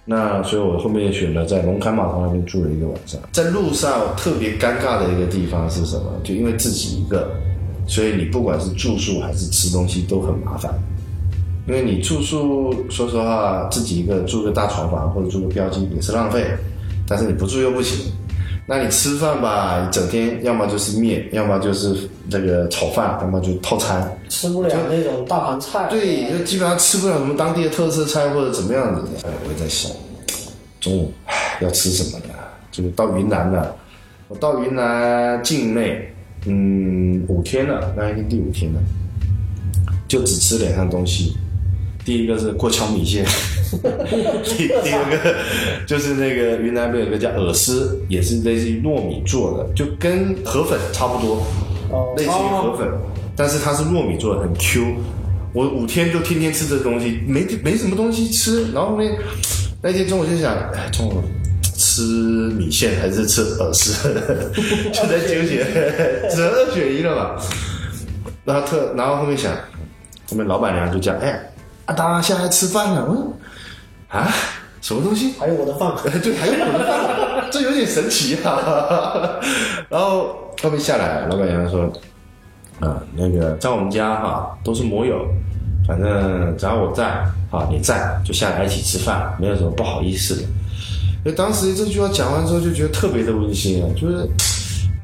那所以我后面选择在龙坎码头那边住了一个晚上。在路上特别尴尬的一个地方是什么？就因为自己一个，所以你不管是住宿还是吃东西都很麻烦。因为你住宿，说实话，自己一个住个大床房或者住个标间也是浪费，但是你不住又不行。那你吃饭吧，整天要么就是面，要么就是这个炒饭，要么就套餐。吃不了那种大盘菜。对，就基本上吃不了什么当地的特色菜或者怎么样子的。哎，我也在想，中午唉要吃什么呢？就是到云南了，我到云南境内，嗯，五天了，那已经第五天了，就只吃两样东西。第一个是过桥米线，第第二个就是那个云南边有个叫饵丝，也是类似于糯米做的，就跟河粉差不多，哦类似于河粉，但是它是糯米做的，很 Q。我五天就天天吃这东西，没没什么东西吃，然后后面，那天中午就想，哎，中午吃米线还是吃饵丝，就在纠结，只能二选一了吧。然后特，然后后面想，后面老板娘就讲，哎，阿达下来吃饭了，我说啊，什么东西？还有我的饭，对，还有我的饭，这有点神奇啊。然后后面下来，老板娘说：“啊，那个在我们家哈、都是摩友，反正只要我在啊，你在就下来一起吃饭，没有什么不好意思的。”因为当时这句话讲完之后，就觉得特别的温馨啊，就是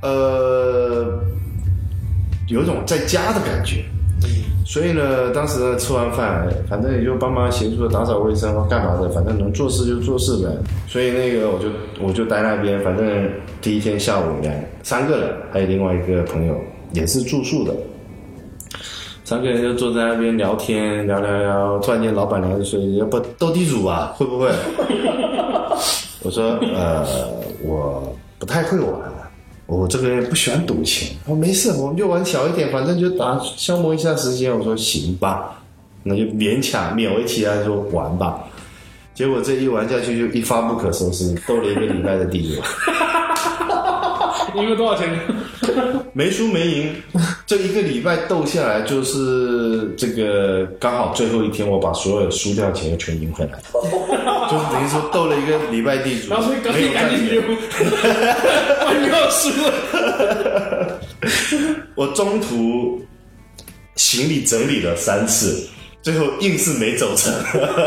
呃，有一种在家的感觉。所以呢，当时呢吃完饭，反正也就帮忙协助打扫卫生或干嘛的，反正能做事就做事呗。所以那个我就我就待那边，反正第一天下午两，三个人，还有另外一个朋友也是住宿的，三个人就坐在那边聊天，聊聊聊，突然间老板娘就说：“要不斗地主啊？会不会？”我说：“呃，我不太会玩。”我这个人不喜欢赌钱，我没事，我们就玩小一点，反正就打消磨一下时间。我说行吧，那就勉强勉为其难说玩吧。结果这一玩下去就一发不可收拾，斗了一个礼拜的地主，赢了多少钱？没输没赢。这一个礼拜斗下来，就是这个刚好最后一天，我把所有输掉的钱又全赢回来，就是等于说斗了一个礼拜地主，然后赶赚钱紧溜，万一要输了。我中途行李整理了三次，最后硬是没走成。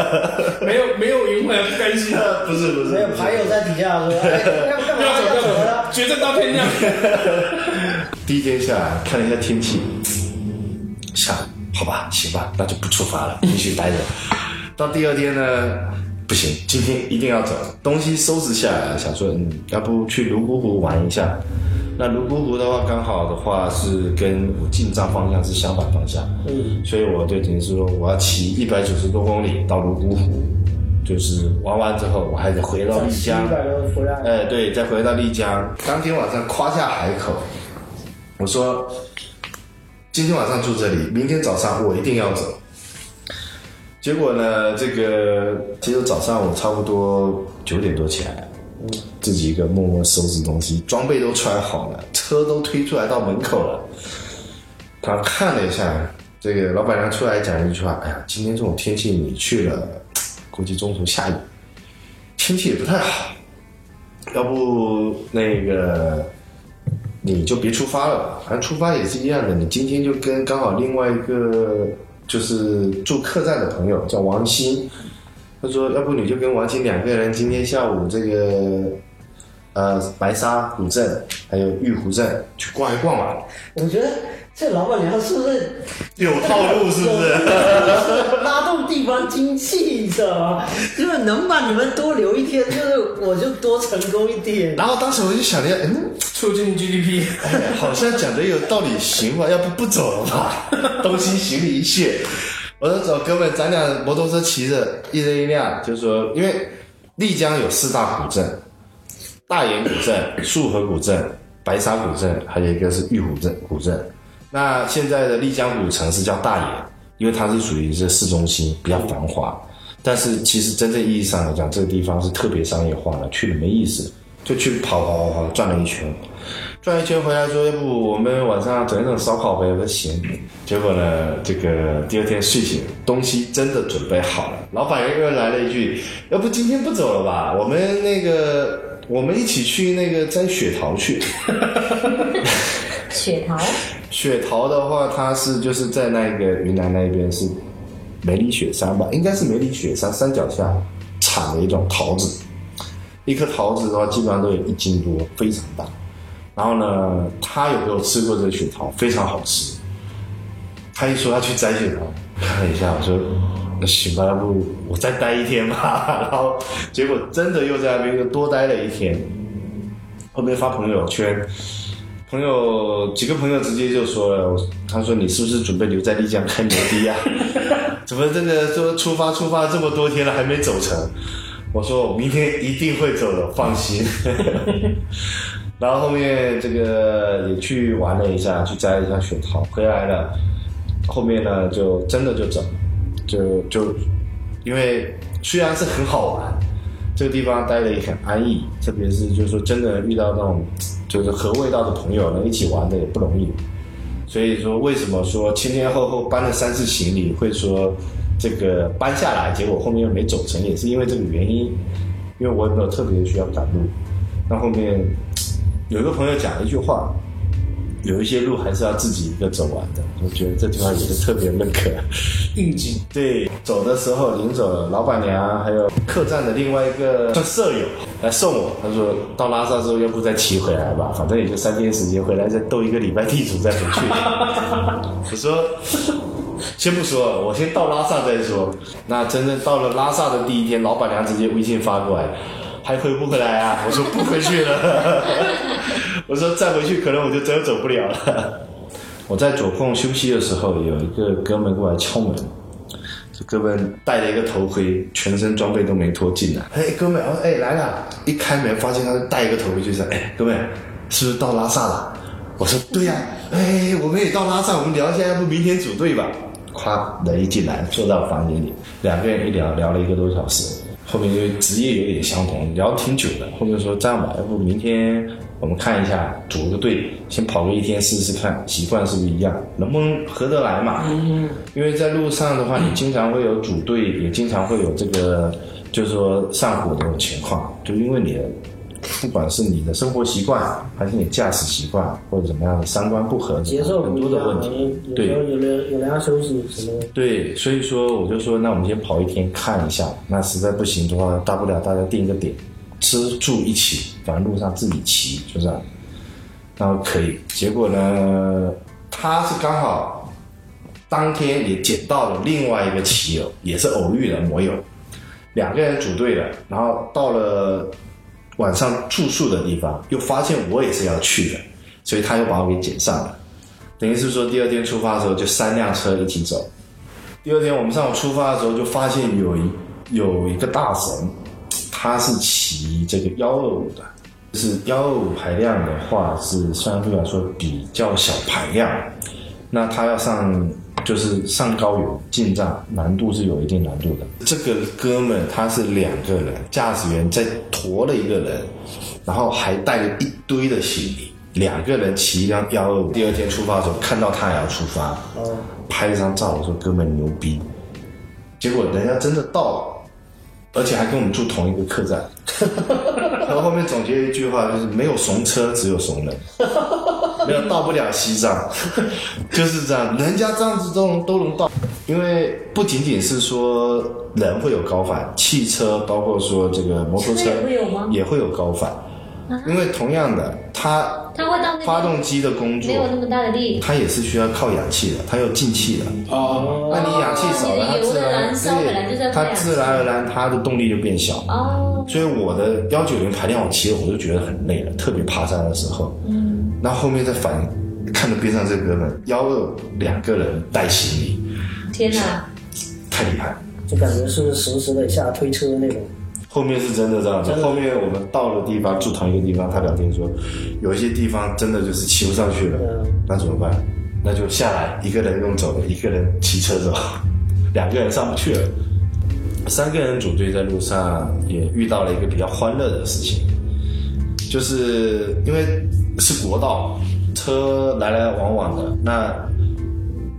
没有没有赢回来 不甘心，不是不是，没有牌友在底下说：“ 哎，要？不要走不要要走了走，决战到天亮。第一天下来看了一下天气，想好吧，行吧，那就不出发了，继续待着。到第二天呢，不行，今天一定要走，东西收拾下来，想说，嗯，要不去泸沽湖玩一下。那泸沽湖的话，刚好的话是跟我进藏方向是相反方向，嗯，所以我就等于是说，我要骑一百九十多公里到泸沽湖，就是玩完之后，我还得回到丽江。哎，对，再回到丽江，当天晚上夸下海口，我说今天晚上住这里，明天早上我一定要走。结果呢，这个其实早上我差不多九点多起来，自己一个默默收拾东西，装备都穿好了，车都推出来到门口了。他看了一下，这个老板娘出来讲了一句话：“哎呀，今天这种天气你去了，估计中途下雨，天气也不太好，要不那个你就别出发了吧。反正出发也是一样的，你今天就跟刚好另外一个就是住客栈的朋友叫王鑫，他说要不你就跟王鑫两个人今天下午这个呃白沙古镇还有玉湖镇去逛一逛吧。”我觉得这老板娘是不是有套路是不是？拉动地方经济，你知道吗？就是能把你们多留一天，就是我就多成功一点。然后当时我就想了一下，嗯，促进 GDP。哎，好像讲的有道理，行吧？要不不走了吧？东西行李一卸，我说走，哥们，咱俩摩托车骑着，一人一辆，就是说，因为丽江有四大古镇，大研古镇、束河古镇、白沙古镇，还有一个是玉湖镇古镇。那现在的丽江古城是叫大研，因为它是属于这市中心，比较繁华。但是其实真正意义上来讲，这个地方是特别商业化的，去了没意思，就去跑跑跑跑转了一圈，转一圈回来说，要不我们晚上整一整烧烤呗？我说行。结果呢，这个第二天睡醒，东西真的准备好了，老板又来了一句，要不今天不走了吧？我们那个我们一起去那个摘雪桃去。雪桃，雪桃的话，它是就是在那个云南那边是梅里雪山吧，应该是梅里雪山山脚下产的一种桃子。一颗桃子的话，基本上都有一斤多，非常大。然后呢，他有给我吃过这个雪桃，非常好吃。他一说要去摘雪桃，看了一下，我说那行吧，要不我再待一天吧。然后结果真的又在那边又多待了一天。后面发朋友圈。朋友几个朋友直接就说了，他说你是不是准备留在丽江开摩的呀？怎么这个说出发出发这么多天了还没走成？我说我明天一定会走的，放心。然后后面这个也去玩了一下，去摘了一下雪桃，回来了。后面呢就真的就走，就就因为虽然是很好玩，这个地方待的也很安逸，特别是就是说真的遇到那种。就是合味道的朋友能一起玩的也不容易，所以说为什么说前前后后搬了三次行李会说这个搬下来，结果后面又没走成，也是因为这个原因，因为我也没有特别需要赶路。那后面有一个朋友讲了一句话，有一些路还是要自己一个走完的，我觉得这句话也是特别认可。应景。对，走的时候临走，老板娘还有客栈的另外一个舍友来送我。他说到拉萨之后，要不再骑回来吧，反正也就三天时间，回来再斗一个礼拜地主再回去。我说先不说，我先到拉萨再说。那真正到了拉萨的第一天，老板娘直接微信发过来，还回不回来啊？我说不回去了。我说再回去可能我就真走不了了。我在左控休息的时候，有一个哥们过来敲门。这哥们戴了一个头盔，全身装备都没脱进来。哎，哥们，哦，哎来了！一开门发现他戴一个头盔，就说：“哎，哥们，是不是到拉萨了？”我说：“对呀。”哎，我们也到拉萨，我们聊一下，要不明天组队吧？咵，人一进来，坐到房间里，两个人一聊，聊了一个多小时。后面因为职业有点相同，聊挺久的。后面说这样吧，要不明天我们看一下，组个队，先跑个一天试试看，习惯是不是一样，能不能合得来嘛？嗯。因为在路上的话，你经常会有组队，也经常会有这个，就是说上火的这种情况，就因为你的。不管是你的生活习惯，还是你驾驶习惯，或者怎么样的三观不合，节奏很多的问题。对，有人有人要休息什么？对，所以说我就说，那我们先跑一天看一下。那实在不行的话，大不了大家定一个点，吃住一起，反正路上自己骑，就这样。然后可以。结果呢，他是刚好当天也捡到了另外一个骑友，也是偶遇的摩友，两个人组队的，然后到了。晚上住宿的地方，又发现我也是要去的，所以他又把我给捡上了。等于是说，第二天出发的时候就三辆车一起走。第二天我们上午出发的时候，就发现有一有一个大神，他是骑这个幺二五的，就是幺二五排量的话是相对来说比较小排量。那他要上就是上高原进藏难度是有一定难度的。这个哥们他是两个人，驾驶员再驮了一个人，然后还带了一堆的行李，两个人骑一辆幺二五。第二天出发的时候看到他也要出发，拍了张照，我说哥们牛逼。结果人家真的到了，而且还跟我们住同一个客栈。然后后面总结一句话，就是没有怂车，只有怂人。没有到不了西藏，就是这样。人家这样子都能都能到，因为不仅仅是说人会有高反，汽车包括说这个摩托车也会有高反，因为同样的，它它会到那个发动机的工作没有那么大的力，它也是需要靠氧气的，它有进气的。哦，那你氧气少了，它自然对它自然而然它的动力就变小。哦，所以我的幺九零排量我骑了，我就觉得很累了，特别爬山的时候。嗯，那后面再反看着边上这哥们幺二两个人带行李，天哪！太厉害了。就感觉是实时的下推车那种。后面是真的这样子，后面我们到了地方住同一个地方，他聊天说，有一些地方真的就是骑不上去了，嗯那怎么办？那就下来，一个人用走的，一个人骑车走，两个人上不去了。三个人组队在路上也遇到了一个比较欢乐的事情，就是因为是国道，车来来往往的。那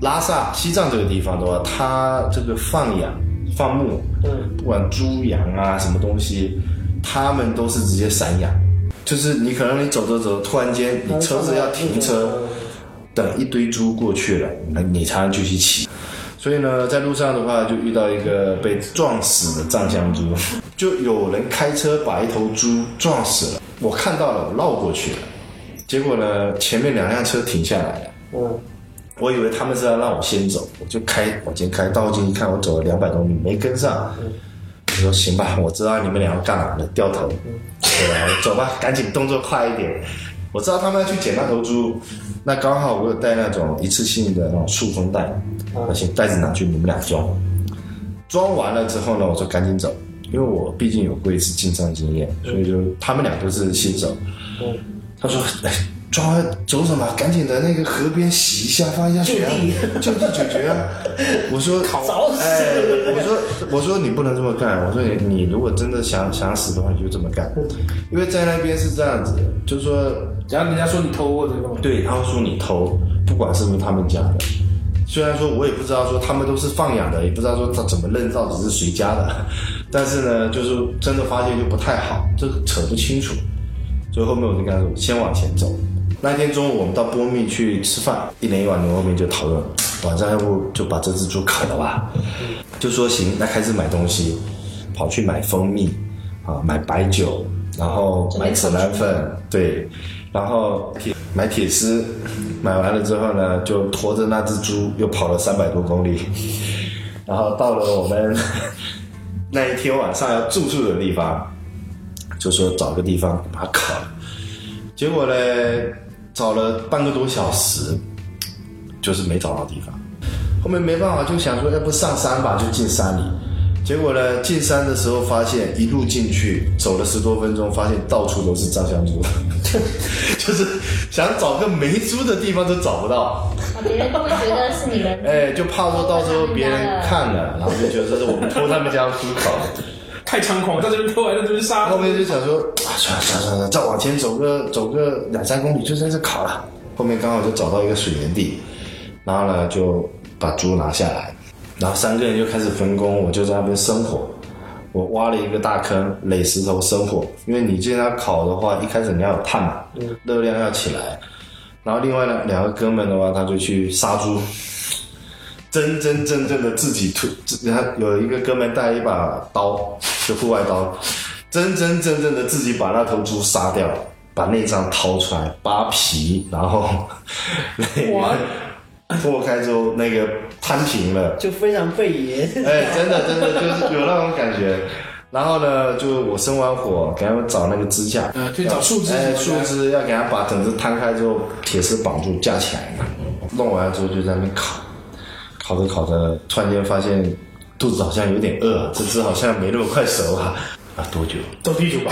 拉萨西藏这个地方的话，它这个放养放牧，嗯，不管猪羊啊什么东西，他们都是直接散养，就是你可能你走着走，突然间你车子要停车，等一堆猪过去了，那你才能继续骑。所以呢，在路上的话，就遇到一个被撞死的藏香猪，就有人开车把一头猪撞死了，我看到了，我绕过去了，结果呢，前面两辆车停下来了。嗯，我以为他们是要让我先走，我就开往前开，到近一看，我走了两百多米没跟上。我说行吧，我知道你们俩要干嘛了，掉头。对啊，走吧，赶紧动作快一点。我知道他们要去捡那头猪，那刚好我有带那种一次性的那种塑封袋，那行袋子拿去，你们俩装。装完了之后呢，我说赶紧走，因为我毕竟有过一次进藏经验，所以就他们俩都是新手。他说：“哎，装完走什么？赶紧的那个河边洗一下，放一下水啊，就地 解决啊。”我说：“早死哎，我说我说你不能这么干。我说你你如果真的想想死的话，你就这么干，因为在那边是这样子的，就是说然后人家说你偷或者干嘛？对，他会说你偷，不管是不是他们家的。虽然说我也不知道说他们都是放养的，也不知道说他怎么认到底是谁家的，但是呢，就是真的发现就不太好，这个扯不清楚。所以后面我就跟他说，先往前走。那天中午我们到波密去吃饭，一连一碗牛肉面就讨论，晚上要不就把这只猪烤了吧？就说行，那开始买东西，跑去买蜂蜜啊，买白酒，然后买紫兰粉，对，然后铁买铁丝，买完了之后呢，就驮着那只猪又跑了三百多公里，然后到了我们 那一天晚上要住宿的地方，就说找个地方把它烤了，结果呢，找了半个多小时，就是没找到地方。后面没办法，就想说要不上山吧，就进山里。结果呢，进山的时候发现一路进去，走了十多分钟，发现到处都是藏香猪，就是想找个没猪的地方都找不到。啊别人都会觉得是你们。哎，就怕说到时候别人看了，然后就觉得这是我们偷他们家猪烤的。太猖狂，在这边偷来在这边杀。后面就想说，啊，算了算了算了，再往前走个走个两三公里就在这烤了。后面刚好就找到一个水源地，然后呢就把猪拿下来，然后三个人就开始分工，我就在那边生火。我挖了一个大坑，垒石头生火，因为你这样烤的话，一开始你要有碳嘛，热量要起来。然后另外呢，两个哥们的话，他就去杀猪，真真正正的自己推，他有一个哥们带一把刀，就户外刀，真真正正的自己把那头猪杀掉，把内脏掏出来，扒皮，然后那个破开之后，那个摊平了，就非常费爷。哎，真的真的就是有那种感觉。然后呢，就我生完火，给他们找那个支架，呃，去找树枝树枝要给他把整只摊开之后，铁丝绑住架起来嘛。弄完了之后就在那边烤，烤着烤着，突然间发现肚子好像有点饿，这只好像没那么快熟啊。啊，多久？斗地主吧。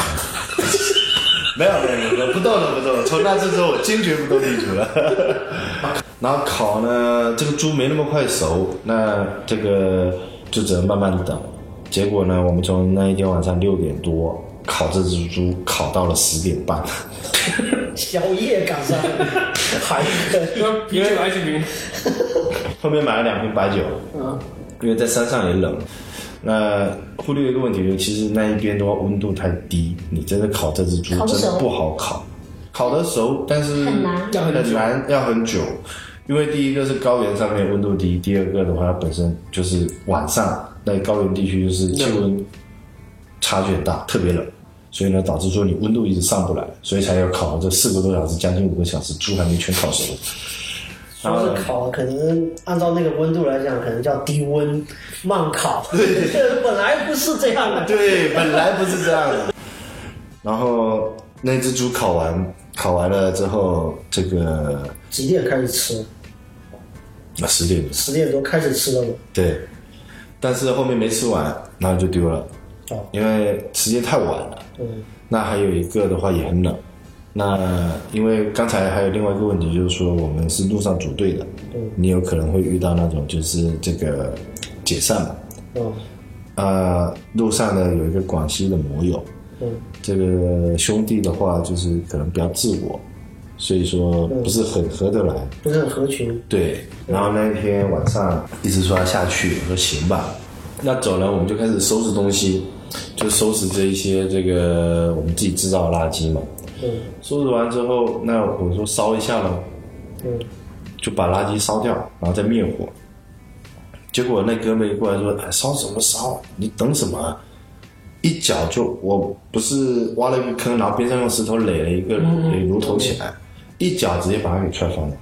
没有没有没有，不斗了不斗了。从那次之后，我坚决不斗地主了。然后烤呢，这个猪没那么快熟，那这个就只能慢慢等。结果呢，我们从那一天晚上六点多烤这只猪，烤到了十点半。宵夜赶上，还可以。那啤酒还是冰？后面买了两瓶白酒，嗯，因为在山上也冷。那忽略一个问题，就是其实那一边的话温度太低，你真的烤这只猪真的不好烤，烤得熟，但是很难要很久很难，要很久。因为第一个是高原上面温度低，第二个的话它本身就是晚上在高原地区就是气温差距很大，特别冷，所以呢导致说你温度一直上不来，所以才要烤这四个多小时，将近五个小时，猪还没全烤熟。说是烤，可能按照那个温度来讲，可能叫低温慢烤。对，本来不是这样的。对，本来不是这样的。然后那只猪烤完，烤完了之后，这个几点开始吃？啊十点十点多开始吃了吗？对，但是后面没吃完，然后就丢了，哦，因为时间太晚了。嗯，那还有一个的话也很冷。那因为刚才还有另外一个问题，就是说我们是路上组队的，嗯你有可能会遇到那种就是这个解散嘛。嗯啊，路上呢有一个广西的摩友，嗯这个兄弟的话就是可能比较自我，所以说不是很合得来。不是很合群。对，然后那一天晚上一直说要下去，我说行吧。那走了，我们就开始收拾东西，就收拾这一些这个我们自己制造的垃圾嘛。嗯收拾完之后，那我说烧一下咯，嗯就把垃圾烧掉，然后再灭火。结果那哥们一过来说：“哎，烧什么烧？你等什么？”一脚就，我不是挖了一个坑，然后边上用石头垒了一个垒炉头起来，一脚直接把它给踹翻了。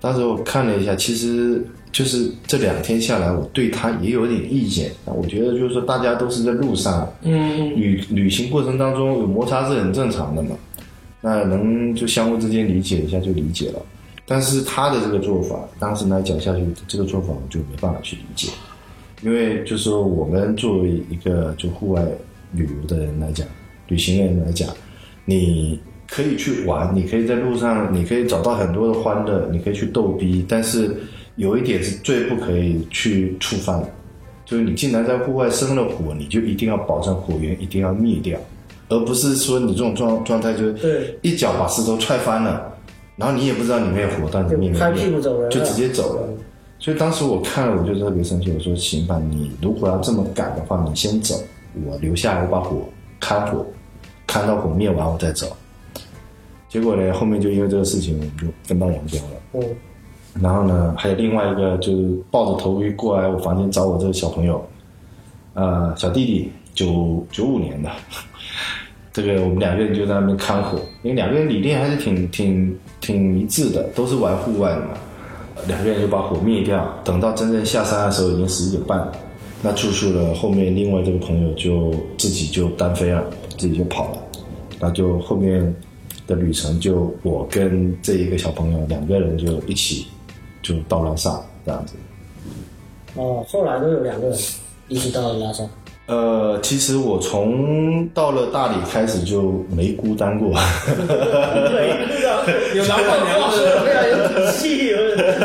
当时我看了一下，其实就是这两天下来，我对他也有点意见。我觉得就是说，大家都是在路上，嗯，旅旅行过程当中有摩擦是很正常的嘛，那能就相互之间理解一下就理解了。但是他的这个做法，当时来讲下去，这个做法我就没办法去理解，因为就是说我们作为一个就户外旅游的人来讲，旅行人来讲，你可以去玩，你可以在路上，你可以找到很多的欢乐，你可以去逗逼，但是有一点是最不可以去触犯的，就是你既然在户外生了火，你就一定要保证火源一定要灭掉，而不是说你这种状状态就是一脚把石头踹翻了，然后你也不知道你灭火，但你就灭没拍屁股走人了就直接走了。所以当时我看了，我就特别生气，我说行吧，你如果要这么赶的话，你先走，我留下来，我把火看火，看到火灭完我再走。结果呢，后面就因为这个事情，我们就分道扬镳了。嗯然后呢，还有另外一个就是抱着头盔过来我房间找我这个小朋友，呃，小弟弟，九九五年的，这个我们两个人就在那边看火，因为两个人理念还是挺挺挺一致的，都是玩户外的嘛。两个人就把火灭掉，等到真正下山的时候已经十一点半。那住宿了，后面另外这个朋友就自己就单飞了，自己就跑了，那就后面的旅程就我跟这一个小朋友两个人就一起就到拉萨这样子。哦，后来都有两个人一起到了拉萨。呃，其实我从到了大理开始就没孤单过，对，有老板娘的，非常有底气，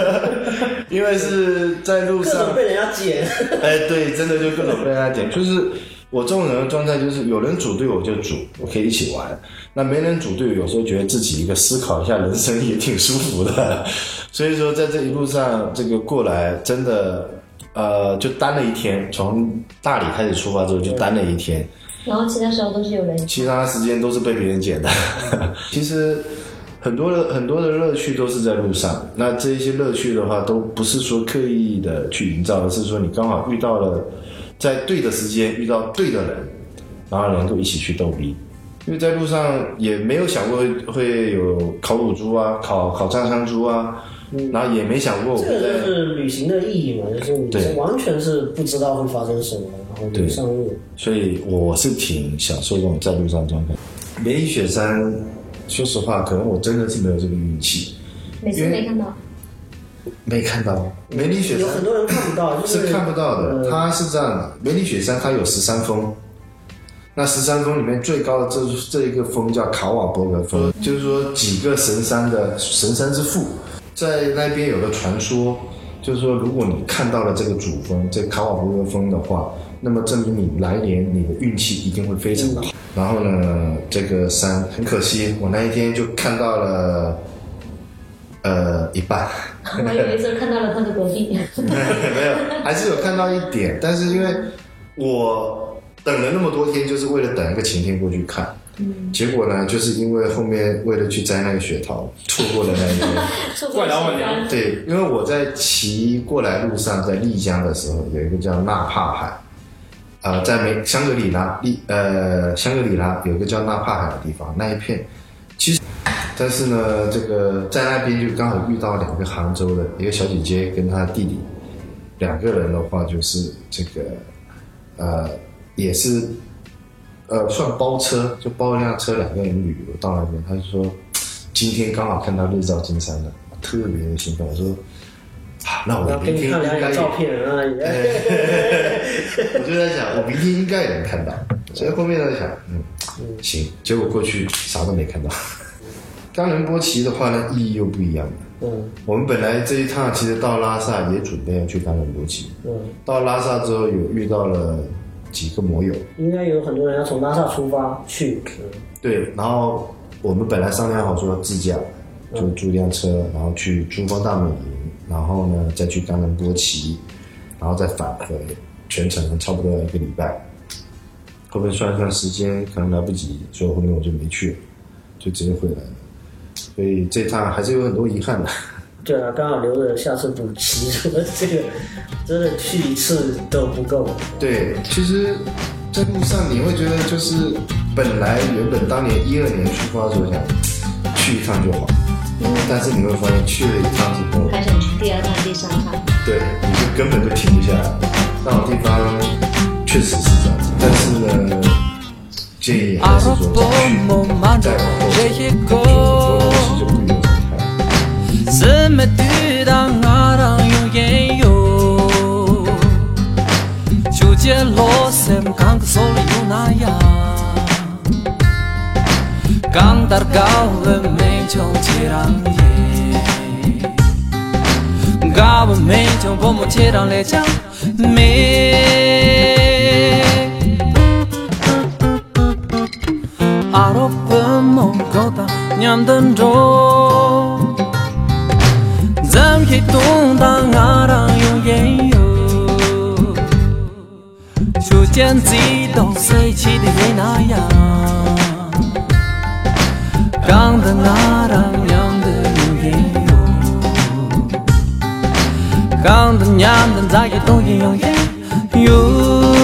因为是在路上被人家捡。哎，对，真的就各种被人家捡，就是我这种人的状态，就是有人组队我就组，我可以一起玩。那没人组队，有时候觉得自己一个思考一下人生也挺舒服的。所以说，在这一路上这个过来，真的呃，就单了一天，从大理开始出发之后就单了一天。然后其他时候都是有人其他时间都是被别人捡的。其实很多的很多的乐趣都是在路上。那这一些乐趣的话，都不是说刻意的去营造，而是说你刚好遇到了在对的时间遇到对的人，然后能够一起去逗逼。因为在路上也没有想过会会有烤乳猪啊，烤烤藏香猪啊，然后也没想过我这个就是旅行的意义嘛，就是你完全是不知道会发生什么，然后上路。所以我是挺享受这种在路上状态。梅里雪山，说实话，可能我真的是没有这个运气，每次没看到，没看到梅里雪山有很多人看不到，就是看不到的。呃它是这样的，梅里雪山它有十三峰，那十三峰里面最高的这这一个峰叫卡瓦伯格峰，就是说几个神山的神山之父。在那边有个传说，就是说，如果你看到了这个主峰，这卡瓦伯格峰的话，那么证明你来年你的运气一定会非常的好。然后呢，这个山很可惜，我那一天就看到了，呃，一半。我有一次看到了他的隔壁，没有，还是有看到一点，但是因为我等了那么多天，就是为了等一个晴天过去看。结果呢，就是因为后面为了去摘那个雪桃，错过了那个。错过怪老板娘了对，因为我在骑过来路上，在丽江的时候，有一个叫纳帕海，呃，在美香格里拉丽呃香格里拉有一个叫纳帕海的地方，那一片其实，但是呢，这个在那边就刚好遇到两个杭州的一个小姐姐跟她弟弟，两个人的话就是这个呃也是呃算包车，就包一辆车，两个人旅游到那边，他就说今天刚好看到日照金山了，特别的兴奋。我说啊，那我明天应该照片啊，我就在想，我明天应该也能看到。所以后面在想，嗯，行。结果过去啥都没看到。冈仁波齐的话呢，意义又不一样了。嗯我们本来这一趟其实到拉萨也准备要去冈仁波齐，嗯，到拉萨之后有遇到了几个摩友，应该有很多人要从拉萨出发去，嗯对，然后我们本来商量好说自驾，就租辆车，然后去珠峰大本营，然后呢再去冈仁波齐，然后再返回，全程差不多一个礼拜。后面算一算时间，可能来不及，所以后面我就没去，就直接回来了。所以这趟还是有很多遗憾的。对啊，刚好留着下次补齐。说 这个真的去一次都不够。对，其实，在路上你会觉得，就是本来原本当年一二年出发的时候想去一趟就好，但是你会发现去了一趟之后，还想去第二趟、第三趟。对，你就根本就停不下来。那种地方确实是这样子，但是呢，建议还是说再去，再往后什么对党爱党有怨尤？纠结罗嗦干个嗦了又哪样？共产党为民族解放，为民族博谋解放的将。 랑 유예요 주제로 샘 강그 소리 유나야 강다르가운 맹청치랑 예 가본 맹청 보모치랑 레장 매 아롭은 몸거다 년든로 Dâm khi tung đang ngã đang yêu ghé yêu Chú chân gì đâu xây chi để gây nà ya Càng đang ngã đang nhang để yêu ghé yêu Càng đang nhang đang ra cái tôi yêu ghé yêu